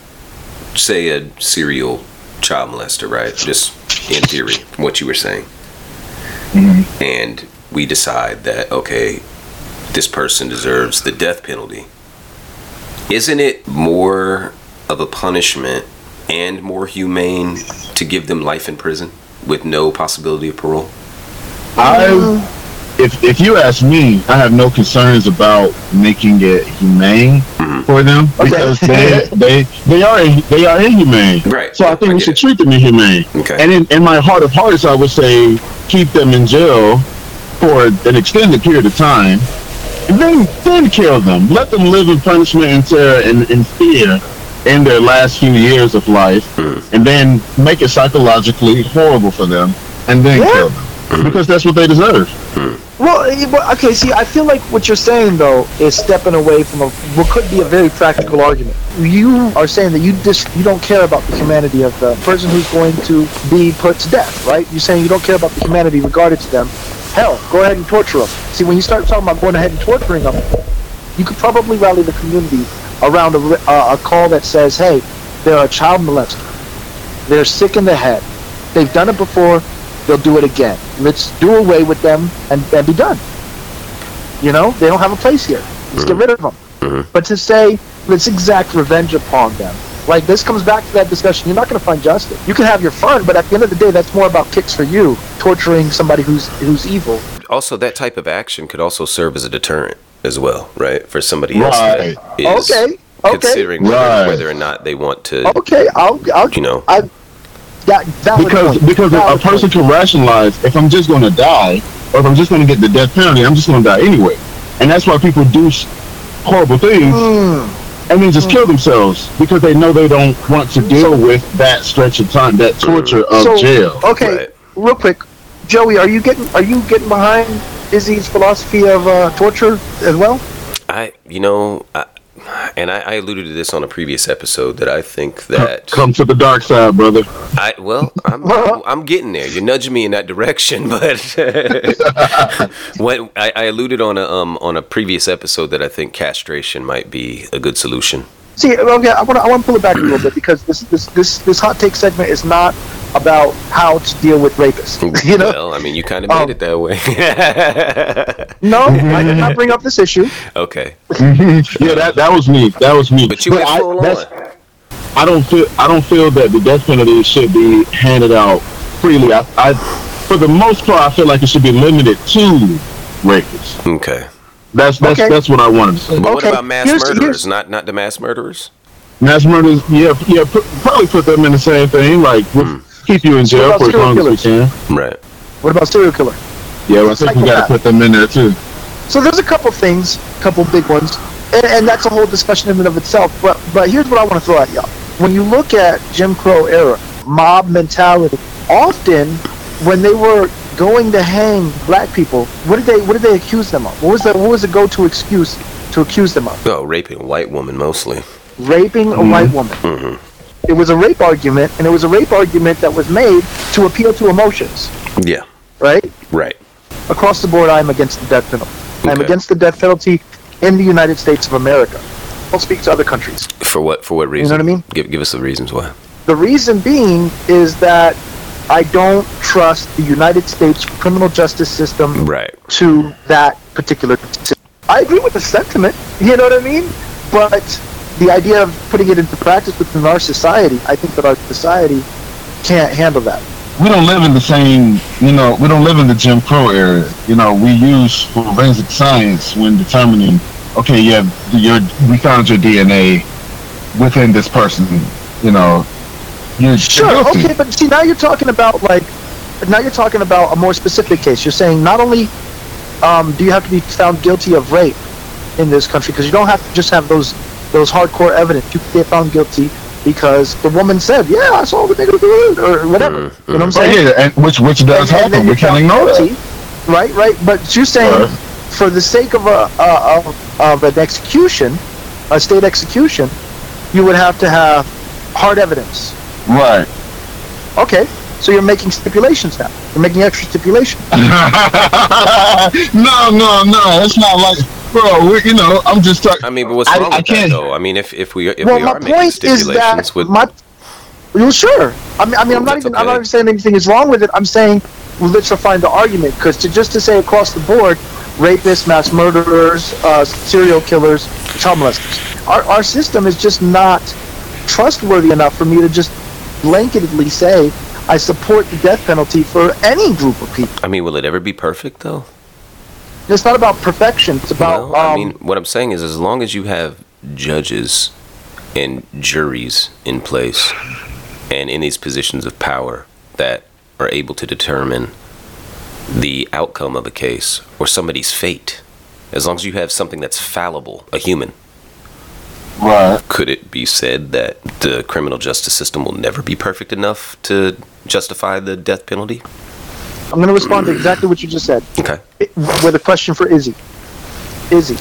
say, a serial child molester, right? Just in theory, from what you were saying, mm-hmm. and we decide that okay, this person deserves the death penalty. Isn't it more of a punishment and more humane to give them life in prison with no possibility of parole? I, mm-hmm. If if you ask me, I have no concerns about making it humane Mhm. for them because they they they are they are inhumane. Right. So I think I we should it. treat them inhumane. Okay. And in, in my heart of hearts, I would say keep them in jail for an extended period of time, and then then kill them. Let them live in punishment and terror and, and fear in their last few years of life, and then make it psychologically horrible for them, and then Yeah. kill them because that's what they deserve. Well, eh, okay. See, I feel like what you're saying though is stepping away from a what could be a very practical argument. You are saying that you just you don't care about the humanity of the person who's going to be put to death, right? You're saying you don't care about the humanity regarded to them. Hell, go ahead and torture them. See, when you start talking about going ahead and torturing them, you could probably rally the community around a, uh, a call that says, "Hey, they're a child molester. They're sick in the head. They've done it before. They'll do it again. Let's do away with them and, and be done. You know, they don't have a place here. Let's get mm-hmm. rid of them. Mm-hmm. But to say, let's exact revenge upon them. Like this comes back to that discussion. You're not going to find justice. You can have your fun, but at the end of the day, that's more about kicks for you, torturing somebody who's who's evil. also that type of action could also serve as a deterrent as well, right? For somebody else Right. that is Okay, okay. considering whether, Right. whether or not they want to, Okay, I'll, I'll you know. I, that, valid because point. because a person point. can rationalize if I'm just going to die or if I'm just going to get the death penalty, I'm just going to die anyway, and that's why people do horrible things Hmm. and then just kill themselves because they know they don't want to deal with that stretch of time, that torture of So- jail. Okay, Right. real quick, Joey, are you getting are you getting behind Izzy's philosophy of uh, torture as well? I, you know, I, and I, I alluded to this on a previous episode that I think that Come to the dark side, brother. I well, I'm I'm getting there. You're nudging me in that direction, but what I, I alluded on a um on a previous episode that I think castration might be a good solution. See, okay, I want to I want to pull it back a little bit because this this this this hot take segment is not about how to deal with rapists. You know, Well, I mean, you kind of made Um, it that way. no, I did not bring up this issue. okay, yeah, that that was me. That was me. but you went I, full that's- on. I don't feel I don't feel that the death penalty should be handed out freely. I, I for the most part, I feel like it should be limited to rapists. Okay, That's that's Okay. that's what I wanted to say. but what Okay, about mass here's- murderers? here's- Not not the mass murderers. Mass murders, yeah, yeah, put, probably put them in the same thing. Like we'll keep you in jail for as serial long as we can. Right. What about serial killer? Yeah, well, I think we got to put them in there too. So there's a couple things, a couple big ones, and, and that's a whole discussion in and of itself. But but here's what I want to throw at y'all. When you look at Jim Crow era, mob mentality, often when they were going to hang black people, what did they what did they accuse them of? What was the what was the go-to excuse to accuse them of? Oh, raping a white woman mostly. Raping a white woman. hmm It was a rape argument, and it was a rape argument that was made to appeal to emotions, Yeah. right? Right. across the board, I am against the death penalty. I am against the death penalty in the United States of America. I'll speak to other countries. For what? For what reason? You know what I mean? Give give us the reasons why. The reason being is that I don't trust the United States criminal justice system Right. to that particular. system. I agree with the sentiment. You know what I mean? But the idea of putting it into practice within our society, I think that our society can't handle that. We don't live in the same, you know, we don't live in the Jim Crow era. You know, we use forensic science when determining, okay, yeah, your we found your DNA within this person. You know, you're Sure. guilty. Okay, but see, now you're talking about like, now you're talking about a more specific case. You're saying not only um, do you have to be found guilty of rape in this country, because you don't have to just have those those hardcore evidence. You can get found guilty because the woman said, "Yeah, I saw the nigga do it," or whatever. You know what I'm Oh, saying? yeah, and which which does And- happen. We can't ignore that. guilty, Right, right. But you're saying, Right. for the sake of a uh, of, of an execution, a state execution, you would have to have hard evidence. Right. Okay, so you're making stipulations now. You're making extra stipulations. no, no, no. It's not like, bro. We, you know, I'm just talking. I mean, but what's I- wrong I with can't- that though? I mean, if if we if well, we my are making point is stipulations that with my. Well, sure. I mean, I mean, I'm not That's even. I'm not even saying anything is wrong with it. I'm saying well, let's refine the argument because to just to say across the board, rapists, mass murderers, uh, serial killers, child molesters, our our system is just not trustworthy enough for me to just blanketedly say I support the death penalty for any group of people. I mean, will it ever be perfect though? It's not about perfection. It's about. Well, I um, mean, what I'm saying is, as long as you have judges and juries in place and in these positions of power that are able to determine the outcome of a case or somebody's fate, as long as you have something that's fallible, a human, Right. could it be said that the criminal justice system will never be perfect enough to justify the death penalty? I'm going to respond to exactly what you just said. Okay. with a question for Izzy. Izzy,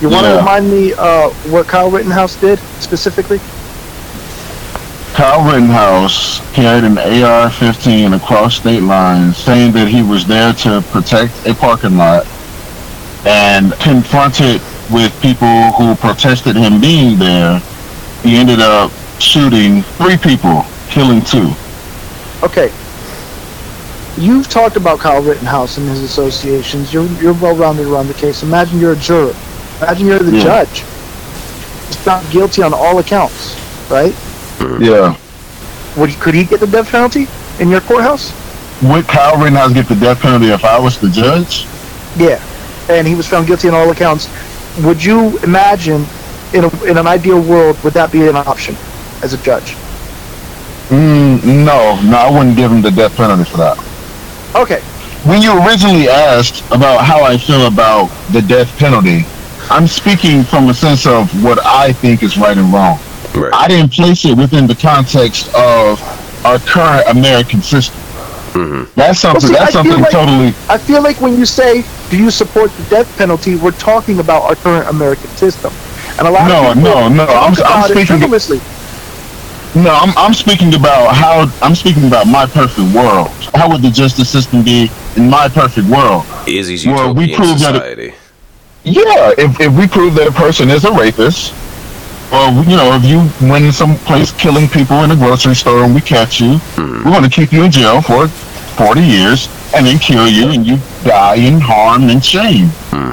you want to Yeah. remind me uh, what Kyle Rittenhouse did specifically? Kyle Rittenhouse carried an AR-15 across state lines, saying that he was there to protect a parking lot, and confronted with people who protested him being there. He ended up shooting three people, killing two. Okay. You've talked about Kyle Rittenhouse and his associations. You're you're well rounded around the case. Imagine you're a juror. Imagine you're the Yeah. judge. He's found guilty on all accounts, right? Yeah. Would he, could he get the death penalty in your courthouse? Would Kyle Rittenhouse get the death penalty if I was the judge? Yeah. And he was found guilty on all accounts. Would you imagine, in a, in an ideal world, would that be an option as a judge? Mm, no, no, I wouldn't give him the death penalty for that. Okay. when you originally asked about how I feel about the death penalty, I'm speaking from a sense of what I think is right and wrong. Right. I didn't place it within the context of our current American system. hmm That's something. see, that's feel something like- totally. I feel like when you say, "Do you support the death penalty?" we're talking about our current American system, and a lot No, of people no, no, talk I'm- I'm about it speaking- frivolously. No, I'm, I'm speaking about how I'm speaking about my perfect world. How would the justice system be in my perfect world? Izzy's Well, we utopian proved that society. Yeah, if, if we prove that a person is a rapist, or you know, if you went in some place killing people in a grocery store and we catch you, Mhm. we're going to keep you in jail for 40 years and then kill you and you die in harm and shame. Hmm.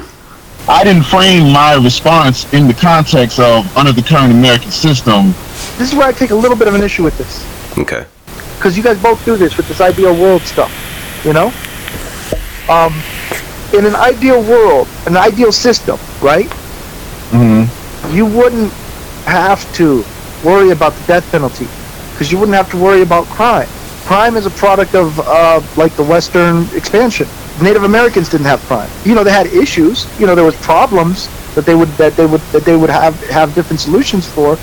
I didn't frame my response in the context of under the current American system. This is where I take a little bit of an issue with this, Okay. because you guys both do this with this ideal world stuff, you know. Um, in an ideal world, an ideal system, right? Mm-hmm. you wouldn't have to worry about the death penalty because you wouldn't have to worry about crime. Crime is a product of uh, like the Western expansion. Native Americans didn't have crime. You know, they had issues. You know, there was problems that they would that they would that they would have have different solutions for.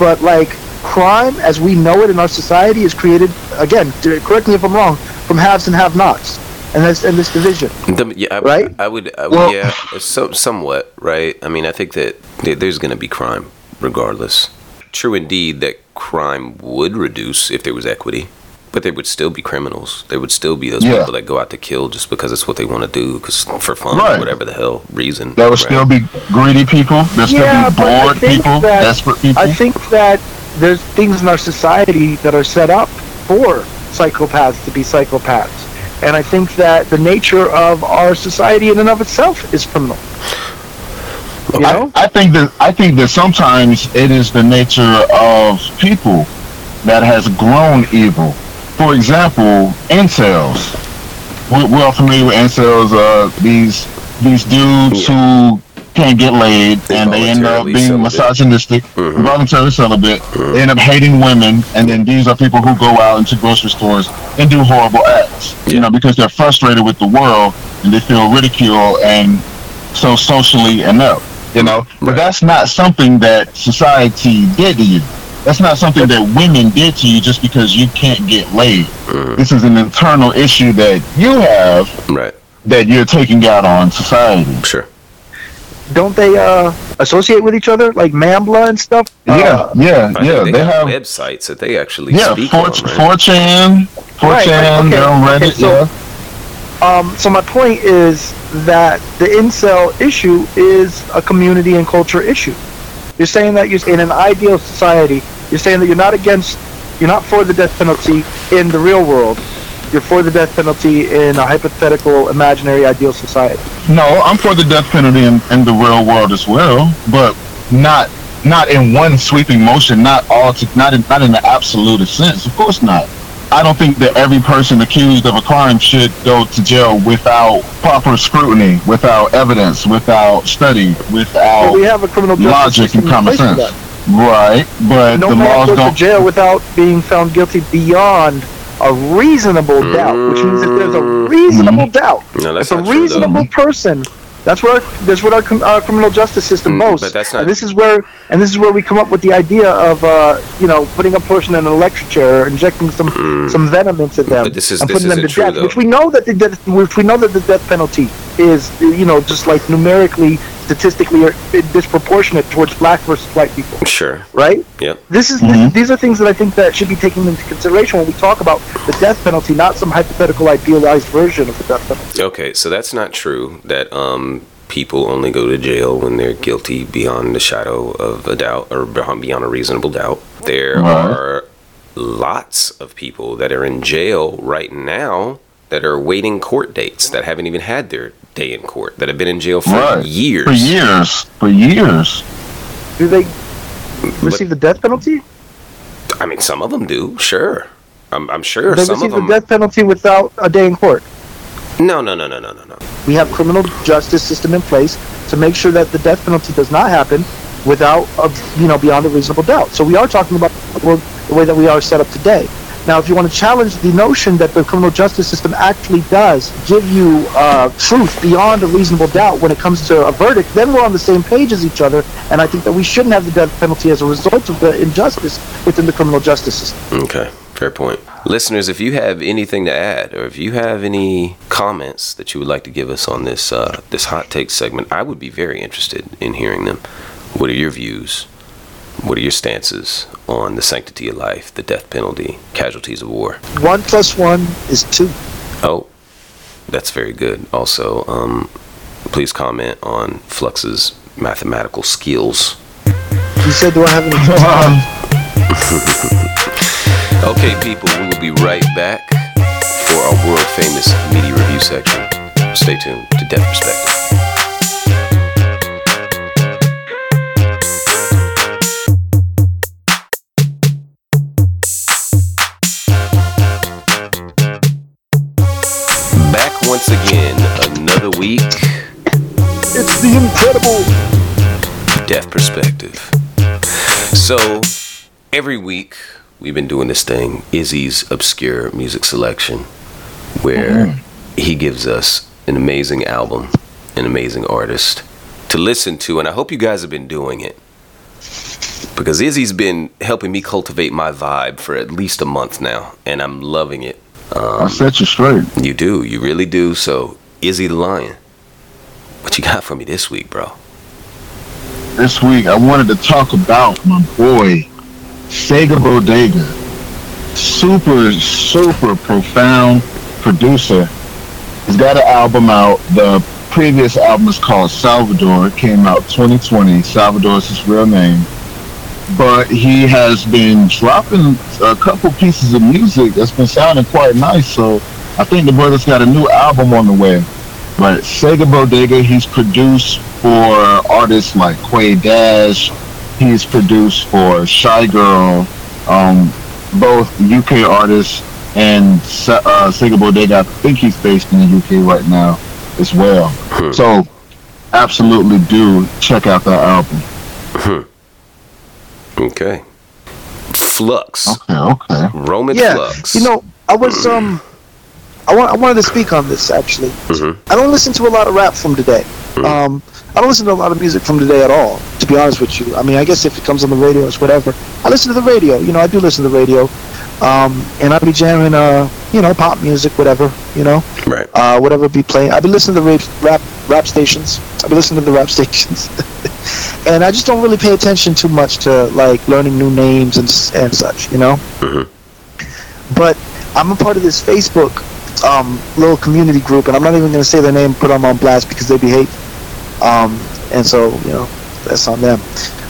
But like crime, as we know it in our society, is created again. Correct me if I'm wrong. From haves and have-nots, and this and this division. The, yeah, I, Right? I would, I would Well- yeah, so, somewhat, right? I mean, I think that there's going to be crime regardless. True indeed that crime would reduce if there was equity, but there would still be criminals. There would still be those Yeah. people that go out to kill just because it's what they want to do, cause for fun, or Right. whatever the hell reason. There would right? still be greedy people. There'll still Yeah, be but I bored think people, that- desperate people. I think that there's things in our society that are set up for psychopaths to be psychopaths. And I think that the nature of our society in and of itself is criminal. You know? I, I think that I think that sometimes it is the nature of people that has grown evil. For example, incels. We're, we're all familiar with incels. Uh, these these dudes who can't get laid and they end up being celibate. misogynistic, Mhm. voluntarily celibate. They end up hating women, and then these are people who go out into grocery stores and do horrible acts. You know, because they're frustrated with the world and they feel ridiculed and so socially inept. You know, but that's not something that society did to you. That's not something that women did to you just because you can't get laid. Mm. This is an internal issue that you have Right. that you're taking out on society. Sure. Don't they uh, associate with each other like NAMBLA and stuff? Yeah, Uh, yeah, yeah. think They, they, have, have websites that they actually yeah, speak 4, on. Right? 4chan, 4chan, Right, right, okay, they're on Reddit, okay, so- yeah. Um, so my point is that the incel issue is a community and culture issue. You're saying that you're in an ideal society. You're saying that you're not against, you're not for the death penalty in the real world. You're for the death penalty in a hypothetical, imaginary, ideal society. No, I'm for the death penalty in, in the real world as well, but not not in one sweeping motion, not all to, not in not in the absolute sense. Of course not. I don't think that every person accused of a crime should go to jail without proper scrutiny, without evidence, without study, without we have a criminal logic and system in common place for sense. that. Right, but No the man laws goes to don't. jail without being found guilty beyond a reasonable doubt, which means if there's a mm. reasonable mm. doubt, No, that's if a not true, reasonable person, that's what our, that's what our, our criminal justice system Mm, boasts. not- And this is where and this is where we come up with the idea of uh, you know putting a person in an electric chair, or injecting some some venom into them, Mm. But this is- and this putting them to true, death. though. Which we know that the death, which we know that the death penalty is you know just like numerically, statistically, are disproportionate towards black versus white people, Sure. right? Yep. This is Mhm. these are things that I think that should be taken into consideration when we talk about the death penalty, not some hypothetical idealized version of the death penalty. Okay, so that's not true that um, people only go to jail when they're guilty beyond the shadow of a doubt or beyond beyond a reasonable doubt. There Right. are lots of people that are in jail right now that are waiting court dates that haven't even had their day in court that have been in jail for Right. years. For years, for years. Do they receive the death penalty? I mean, some of them do, sure. I'm, I'm sure They some of them receive the death penalty without a day in court. No, no, no, no, no, no, no. We have criminal justice system in place to make sure that the death penalty does not happen without, a, you know, beyond a reasonable doubt. So we are talking about the way that we are set up today. Now, if you want to challenge the notion that the criminal justice system actually does give you uh, truth beyond a reasonable doubt when it comes to a verdict, then we're on the same page as each other. And I think that we shouldn't have the death penalty as a result of the injustice within the criminal justice system. Okay, fair point. Listeners, if you have anything to add, or if you have any comments that you would like to give us on this uh, this hot take segment, I would be very interested in hearing them. What are your views? What are your stances on the sanctity of life, the death penalty, casualties of war? One plus one is two. Oh, that's very good. Also, um, please comment on Flux's mathematical skills. You said, do I have any? Okay, people, we will be right back for our world famous media review section. Stay tuned to Death Perspective. Once again, another week, It's the incredible. Death Perspective. So, every week we've been doing this thing, Izzy's Obscure Music Selection, where mm-hmm. he gives us an amazing album, an amazing artist to listen to, and I hope you guys have been doing it. Because Izzy's been helping me cultivate my vibe for at least a month now, and I'm loving it. I set you straight. You do, you really do. So, Izzy the Lion, what you got for me this week, bro? This week, I wanted to talk about my boy, Sega Bodega. Super, super profound producer. He's got an album out. The previous album is called Salvador. It came out 2020. Salvador is his real name. But he has been dropping a couple pieces of music that's been sounding quite nice. So I think the brother's got a new album on the way. But Sega Bodega, he's produced for artists like Quay Dash. He's produced for Shygirl, um, both UK artists and uh, Sega Bodega. I think he's based in the UK right now as well. So absolutely do check out that album. Okay. Flux. Okay, okay. Roman Yeah, Flux. you know, I was um, I want I wanted to speak on this actually. Mhm. I don't listen to a lot of rap from today. Um, I don't listen to a lot of music from today at all. To be honest with you. I mean, I guess if it comes on the radio, it's whatever. I listen to the radio. You know, I do listen to the radio, um, and I'll be jamming, uh, you know, pop music, whatever. You know, Right. uh, whatever be playing. I've been listening to rap, rap rap stations. I've been listening to the rap stations, and I just don't really pay attention too much to like learning new names and and such. You know. Mhm. But I'm a part of this Facebook um, little community group, and I'm not even going to say their name, put them on blast because they be hate. Um, and so you know that's on them.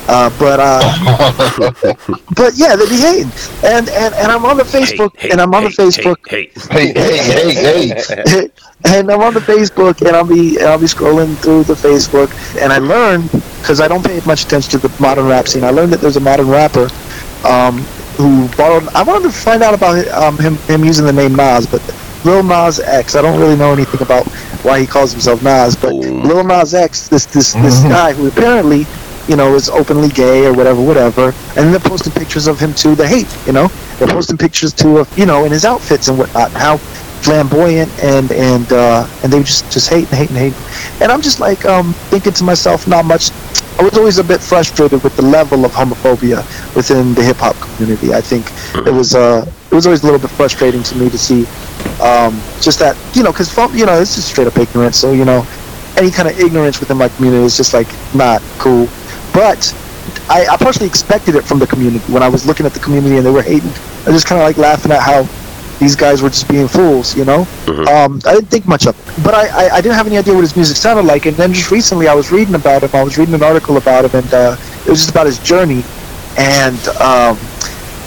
Uh, but uh, but yeah, they be hating, and and and I'm on the Facebook, Hey, and I'm on the Facebook Hey, hey. hey, hey, hey, hey. and I'm on the Facebook, and I'll be I'll be scrolling through the Facebook, and I learned because I don't pay much attention to the modern rap scene. I learned that there's a modern rapper um, who borrowed. I wanted to find out about um, him him using the name Nas, but Lil Nas X. I don't really know anything about why he calls himself Nas, but Boom. Lil Nas X, this this this guy who apparently. You know, is openly gay or whatever, whatever, and they're posting pictures of him too. They hate, you know, they're posting pictures too of, you know, in his outfits and whatnot, how flamboyant and and uh, and they just just hate and hate and hate. And I'm just like um, thinking to myself, not much. I was always a bit frustrated with the level of homophobia within the hip hop community. I think it was uh, it was always a little bit frustrating to me to see um, just that you know because you know it's just straight up ignorance. So you know any kind of ignorance within my community is just like not cool. But I, I partially expected it from the community when I was looking at the community and they were hating. I was just kind of like laughing at how these guys were just being fools, you know. Um, I didn't think much of it, but I, I, I didn't have any idea what his music sounded like. And then just recently, I was reading about him. I was reading an article about him, and uh, it was just about his journey. And um,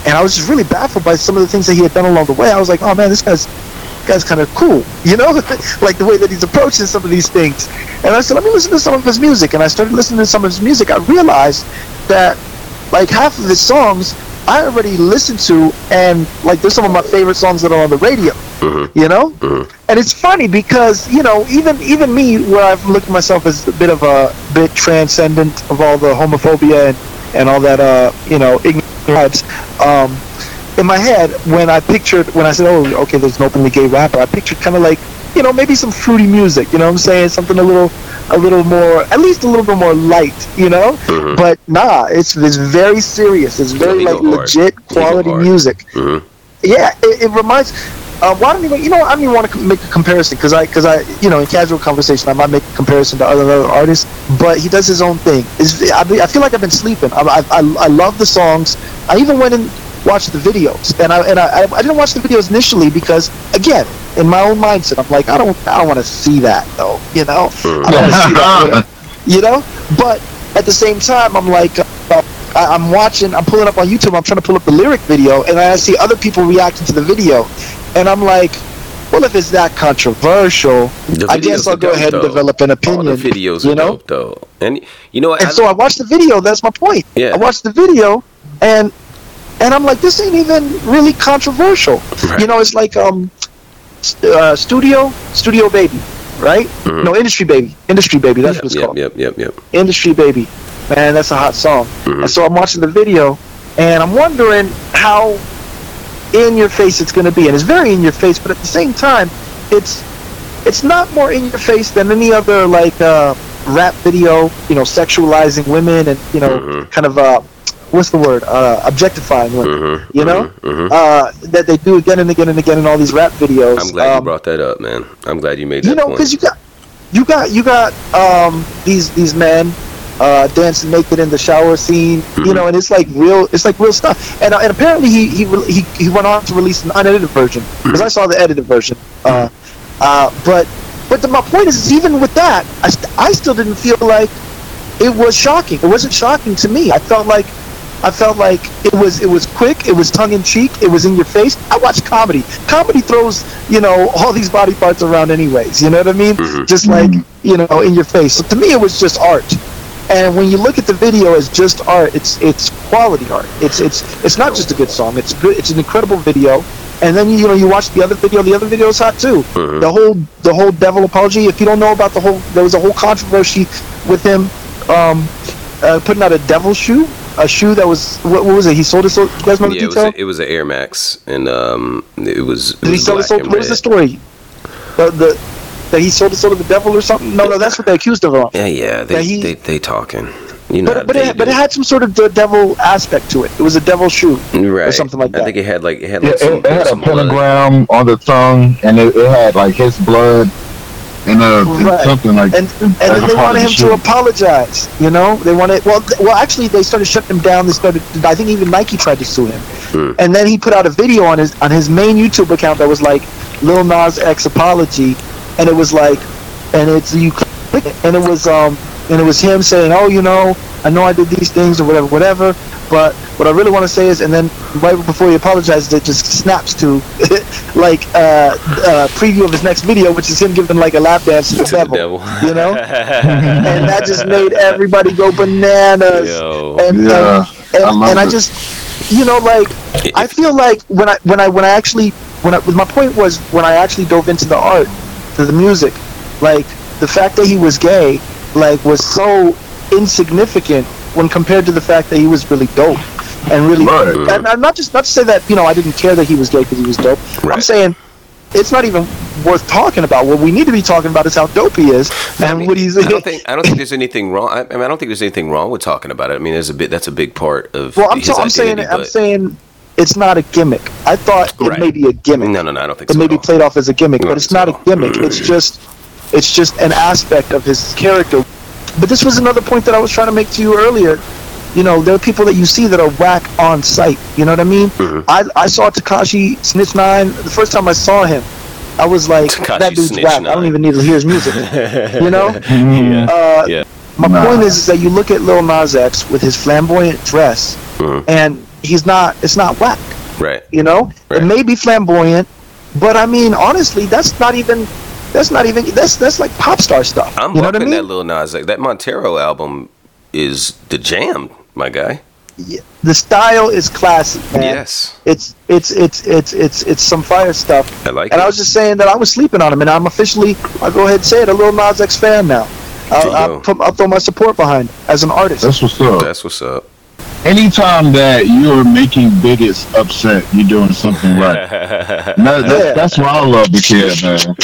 and I was just really baffled by some of the things that he had done along the way. I was like, oh man, this guy's guy's kind of cool, you know, like the way that he's approaching some of these things. And I said, let me listen to some of his music. And I started listening to some of his music. I realized that like half of his songs I already listened to, and like there's some of my favorite songs that are on the radio. You know, and it's funny because you know even even me, where I've looked at myself as a bit of a bit transcendent of all the homophobia and and all that uh you know ignorance. Um, in my head, when I pictured when I said, "Oh, okay, there's an openly gay rapper," I pictured kind of like you know maybe some fruity music. You know what I'm saying? Something a little a little more, at least a little bit more light. You know, but nah, it's it's very serious. It's very like legit go quality hard. music. Mhm. Yeah, it, it reminds. Uh, I don't even, you know, I don't even want to make a comparison because I, because I, you know, in casual conversation, I might make a comparison to other, other artists, but he does his own thing. It's, I, I feel like I've been sleeping. I, I, I, I love the songs. I even went and watched the videos, and I, and I, I didn't watch the videos initially because, again, in my own mindset, I'm like, I don't, I don't want to see that though, you know, I don't want to see that, you know. But at the same time, I'm like, uh, I, I'm watching, I'm pulling up on YouTube, I'm trying to pull up the lyric video, and I see other people reacting to the video, and I'm like, well, if it's that controversial, I guess I'll go dope, ahead and though. develop an opinion. All the videos you know? dope, though. And you know? And I- so I watched the video. That's my point. Yeah. I watched the video, and and I'm like, this ain't even really controversial. Right. You know, it's like um, st- uh, studio, studio baby, right? Mhm. No, industry baby, industry baby. That's yep, what it's yep, called. yep, yep, yep. Industry Baby. Man, that's a hot song. Mhm. And so I'm watching the video, and I'm wondering how in your face it's going to be. And it's very in your face, but at the same time, it's it's not more in your face than any other like uh, rap video. You know, sexualizing women and you know, Mhm. kind of uh, what's the word? Uh, objectifying women. Mhm, You know? mhm, mhm. Uh, that they do again and again and again in all these rap videos. I'm glad you Um, brought that up, man. I'm glad you made that you know because you got you got you got um these these men uh dancing naked in the shower scene you Mhm. know and it's like real it's like real stuff and, uh, and apparently he he he, he went on to release an unedited version because i saw the edited version uh uh but but the, my point is, is even with that I, st- I still didn't feel like it was shocking it wasn't shocking to me i felt like I felt like it was it was quick, it was tongue in cheek, it was in your face. I watch comedy. Comedy throws, you know, all these body parts around anyways. You know what I mean? Mhm. Just like, you know, in your face. So to me it was just art. And when you look at the video as just art, it's it's quality art. It's it's it's not just a good song. It's good it's an incredible video. And then you know you watch the other video, the other video is hot too. Mhm. The whole the whole devil apology, if you don't know about the whole there was a whole controversy with him um uh, putting out a devil shoe, a shoe that was what, what was it? He sold it. So, you guys know the yeah, it was, detail? a, it was an Air Max, and um, it was. It Did he was sell it? black Sold, what was the story? The, the that he sold it sold to the devil or something? No, no, that's what they accused him of. Yeah, yeah, they he- they they talking. You know, But but they it, but it had some sort of the devil aspect to it. It was a devil shoe right. or something like that. I think it had like it had Yeah, some, it, it had a blood. pentagram on the tongue, and it, it had like his blood and uh Right. something like. and and As they part wanted him to apologize. You know, they wanted well, th- well, actually, they started shutting him down. They started. I think even Nike tried to sue him, Hmm. and then he put out a video on his on his main YouTube account that was like Lil Nas X apology, and it was like, and it's you click it, and it was um and it was him saying, oh, you know, I know I did these things or whatever, whatever, but what I really want to say is, and then right before he apologizes, it just snaps to like uh, uh preview of his next video, which is him giving like a lap dance to the to the devil devil. you know? and that just made everybody go bananas. Yo. And, Yeah, and, I and, love and I just, you know, like I feel like when I when I when I actually when I my point was when I actually dove into the art, to the music, like the fact that he was gay, like was so insignificant when compared to the fact that he was really dope and really. Right. And I'm not just not to say that you know I didn't care that he was gay because he was dope. Right. I'm saying it's not even worth talking about. What we need to be talking about is how dope he is I and mean, what he's. I don't think I don't think there's anything wrong. I, I mean, I don't think there's anything wrong with talking about it. I mean, there's a bit that's a big part of. Well, I'm, so, I'm saying identity, I'm saying it's not a gimmick. I thought Right. it may be a gimmick. No, no, no. I don't think It so. may be played off as a gimmick, Not but it's not a gimmick. It's just it's just an aspect of his character. But this was another point that I was trying to make to you earlier. You know, there are people that you see that are whack on sight. You know what I mean? Mhm. I I saw Tekashi Snitch Nine the first time I saw him. I was like, Tekashi that dude's Snitch whack. I don't even need to hear his music. you know? Mhm. Uh, Yeah. My Nah. point is, is that you look at Lil Nas X with his flamboyant dress, Mhm. and he's not. It's not whack. Right. You know, Right. it may be flamboyant, but I mean, honestly, that's not even. That's not even. That's that's like pop star stuff. I'm you know what I mean? that Lil Nas X. That Montero album is the jam, my guy. Yeah. The style is classic, man. Yes, It's it's it's it's it's it's some fire stuff. I like it. And it. I was just saying that I was sleeping on him, and I'm officially. I'll go ahead and say it. A Lil Nas X fan now. I'll, I'll, put, I'll throw my support behind as an artist. That's what's up. That's what's up. Anytime that you're making bigots upset, you're doing something right. That, that, That's why I love the kid, man.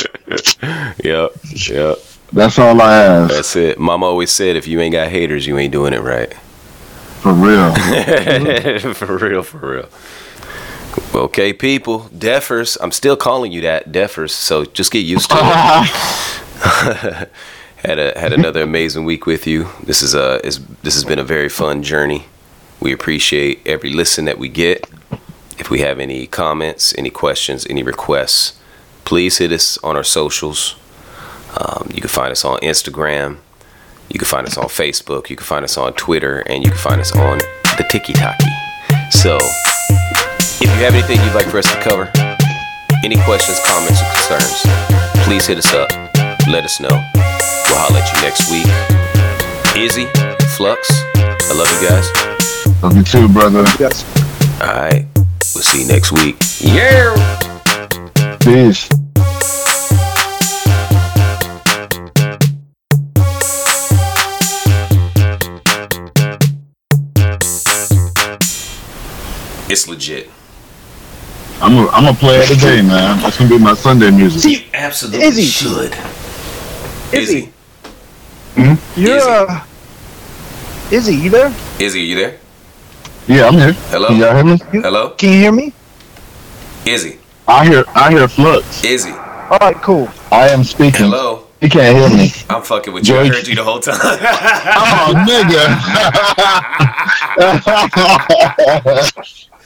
Yep, yep. That's all I ask. That's it. Mama always said, if you ain't got haters, you ain't doing it right. For real. for real, for real. Okay, people, Defers. I'm still calling you that, Defers. So just get used to it. had a had another amazing week with you. This is a is this has been a very fun journey. We appreciate every listen that we get. If we have any comments, any questions, any requests, please hit us on our socials. Um, you can find us on Instagram. You can find us on Facebook. You can find us on Twitter, and you can find us on the Tiki Taki. So, if you have anything you'd like for us to cover, any questions, comments, or concerns, please hit us up. Let us know. We'll holler at you next week. Izzy, Flux, I love you guys. Love you too, brother. Yes. All right, we'll see you next week. Yeah. Peace. It's legit. I'm a, I'm a player of the day, man. That's gonna be my Sunday music. See, Absolutely Izzy. should. Izzy. Izzy. You're uh, Izzy, you there? Izzy, you there? Yeah, I'm here. Hello? Can y'all hear me? Hello? Can you hear me? Izzy. I hear I hear Flux. Izzy. All right, cool. I am speaking. Hello. You can't hear me. I'm fucking with you. I heard you the whole time. oh, nigga.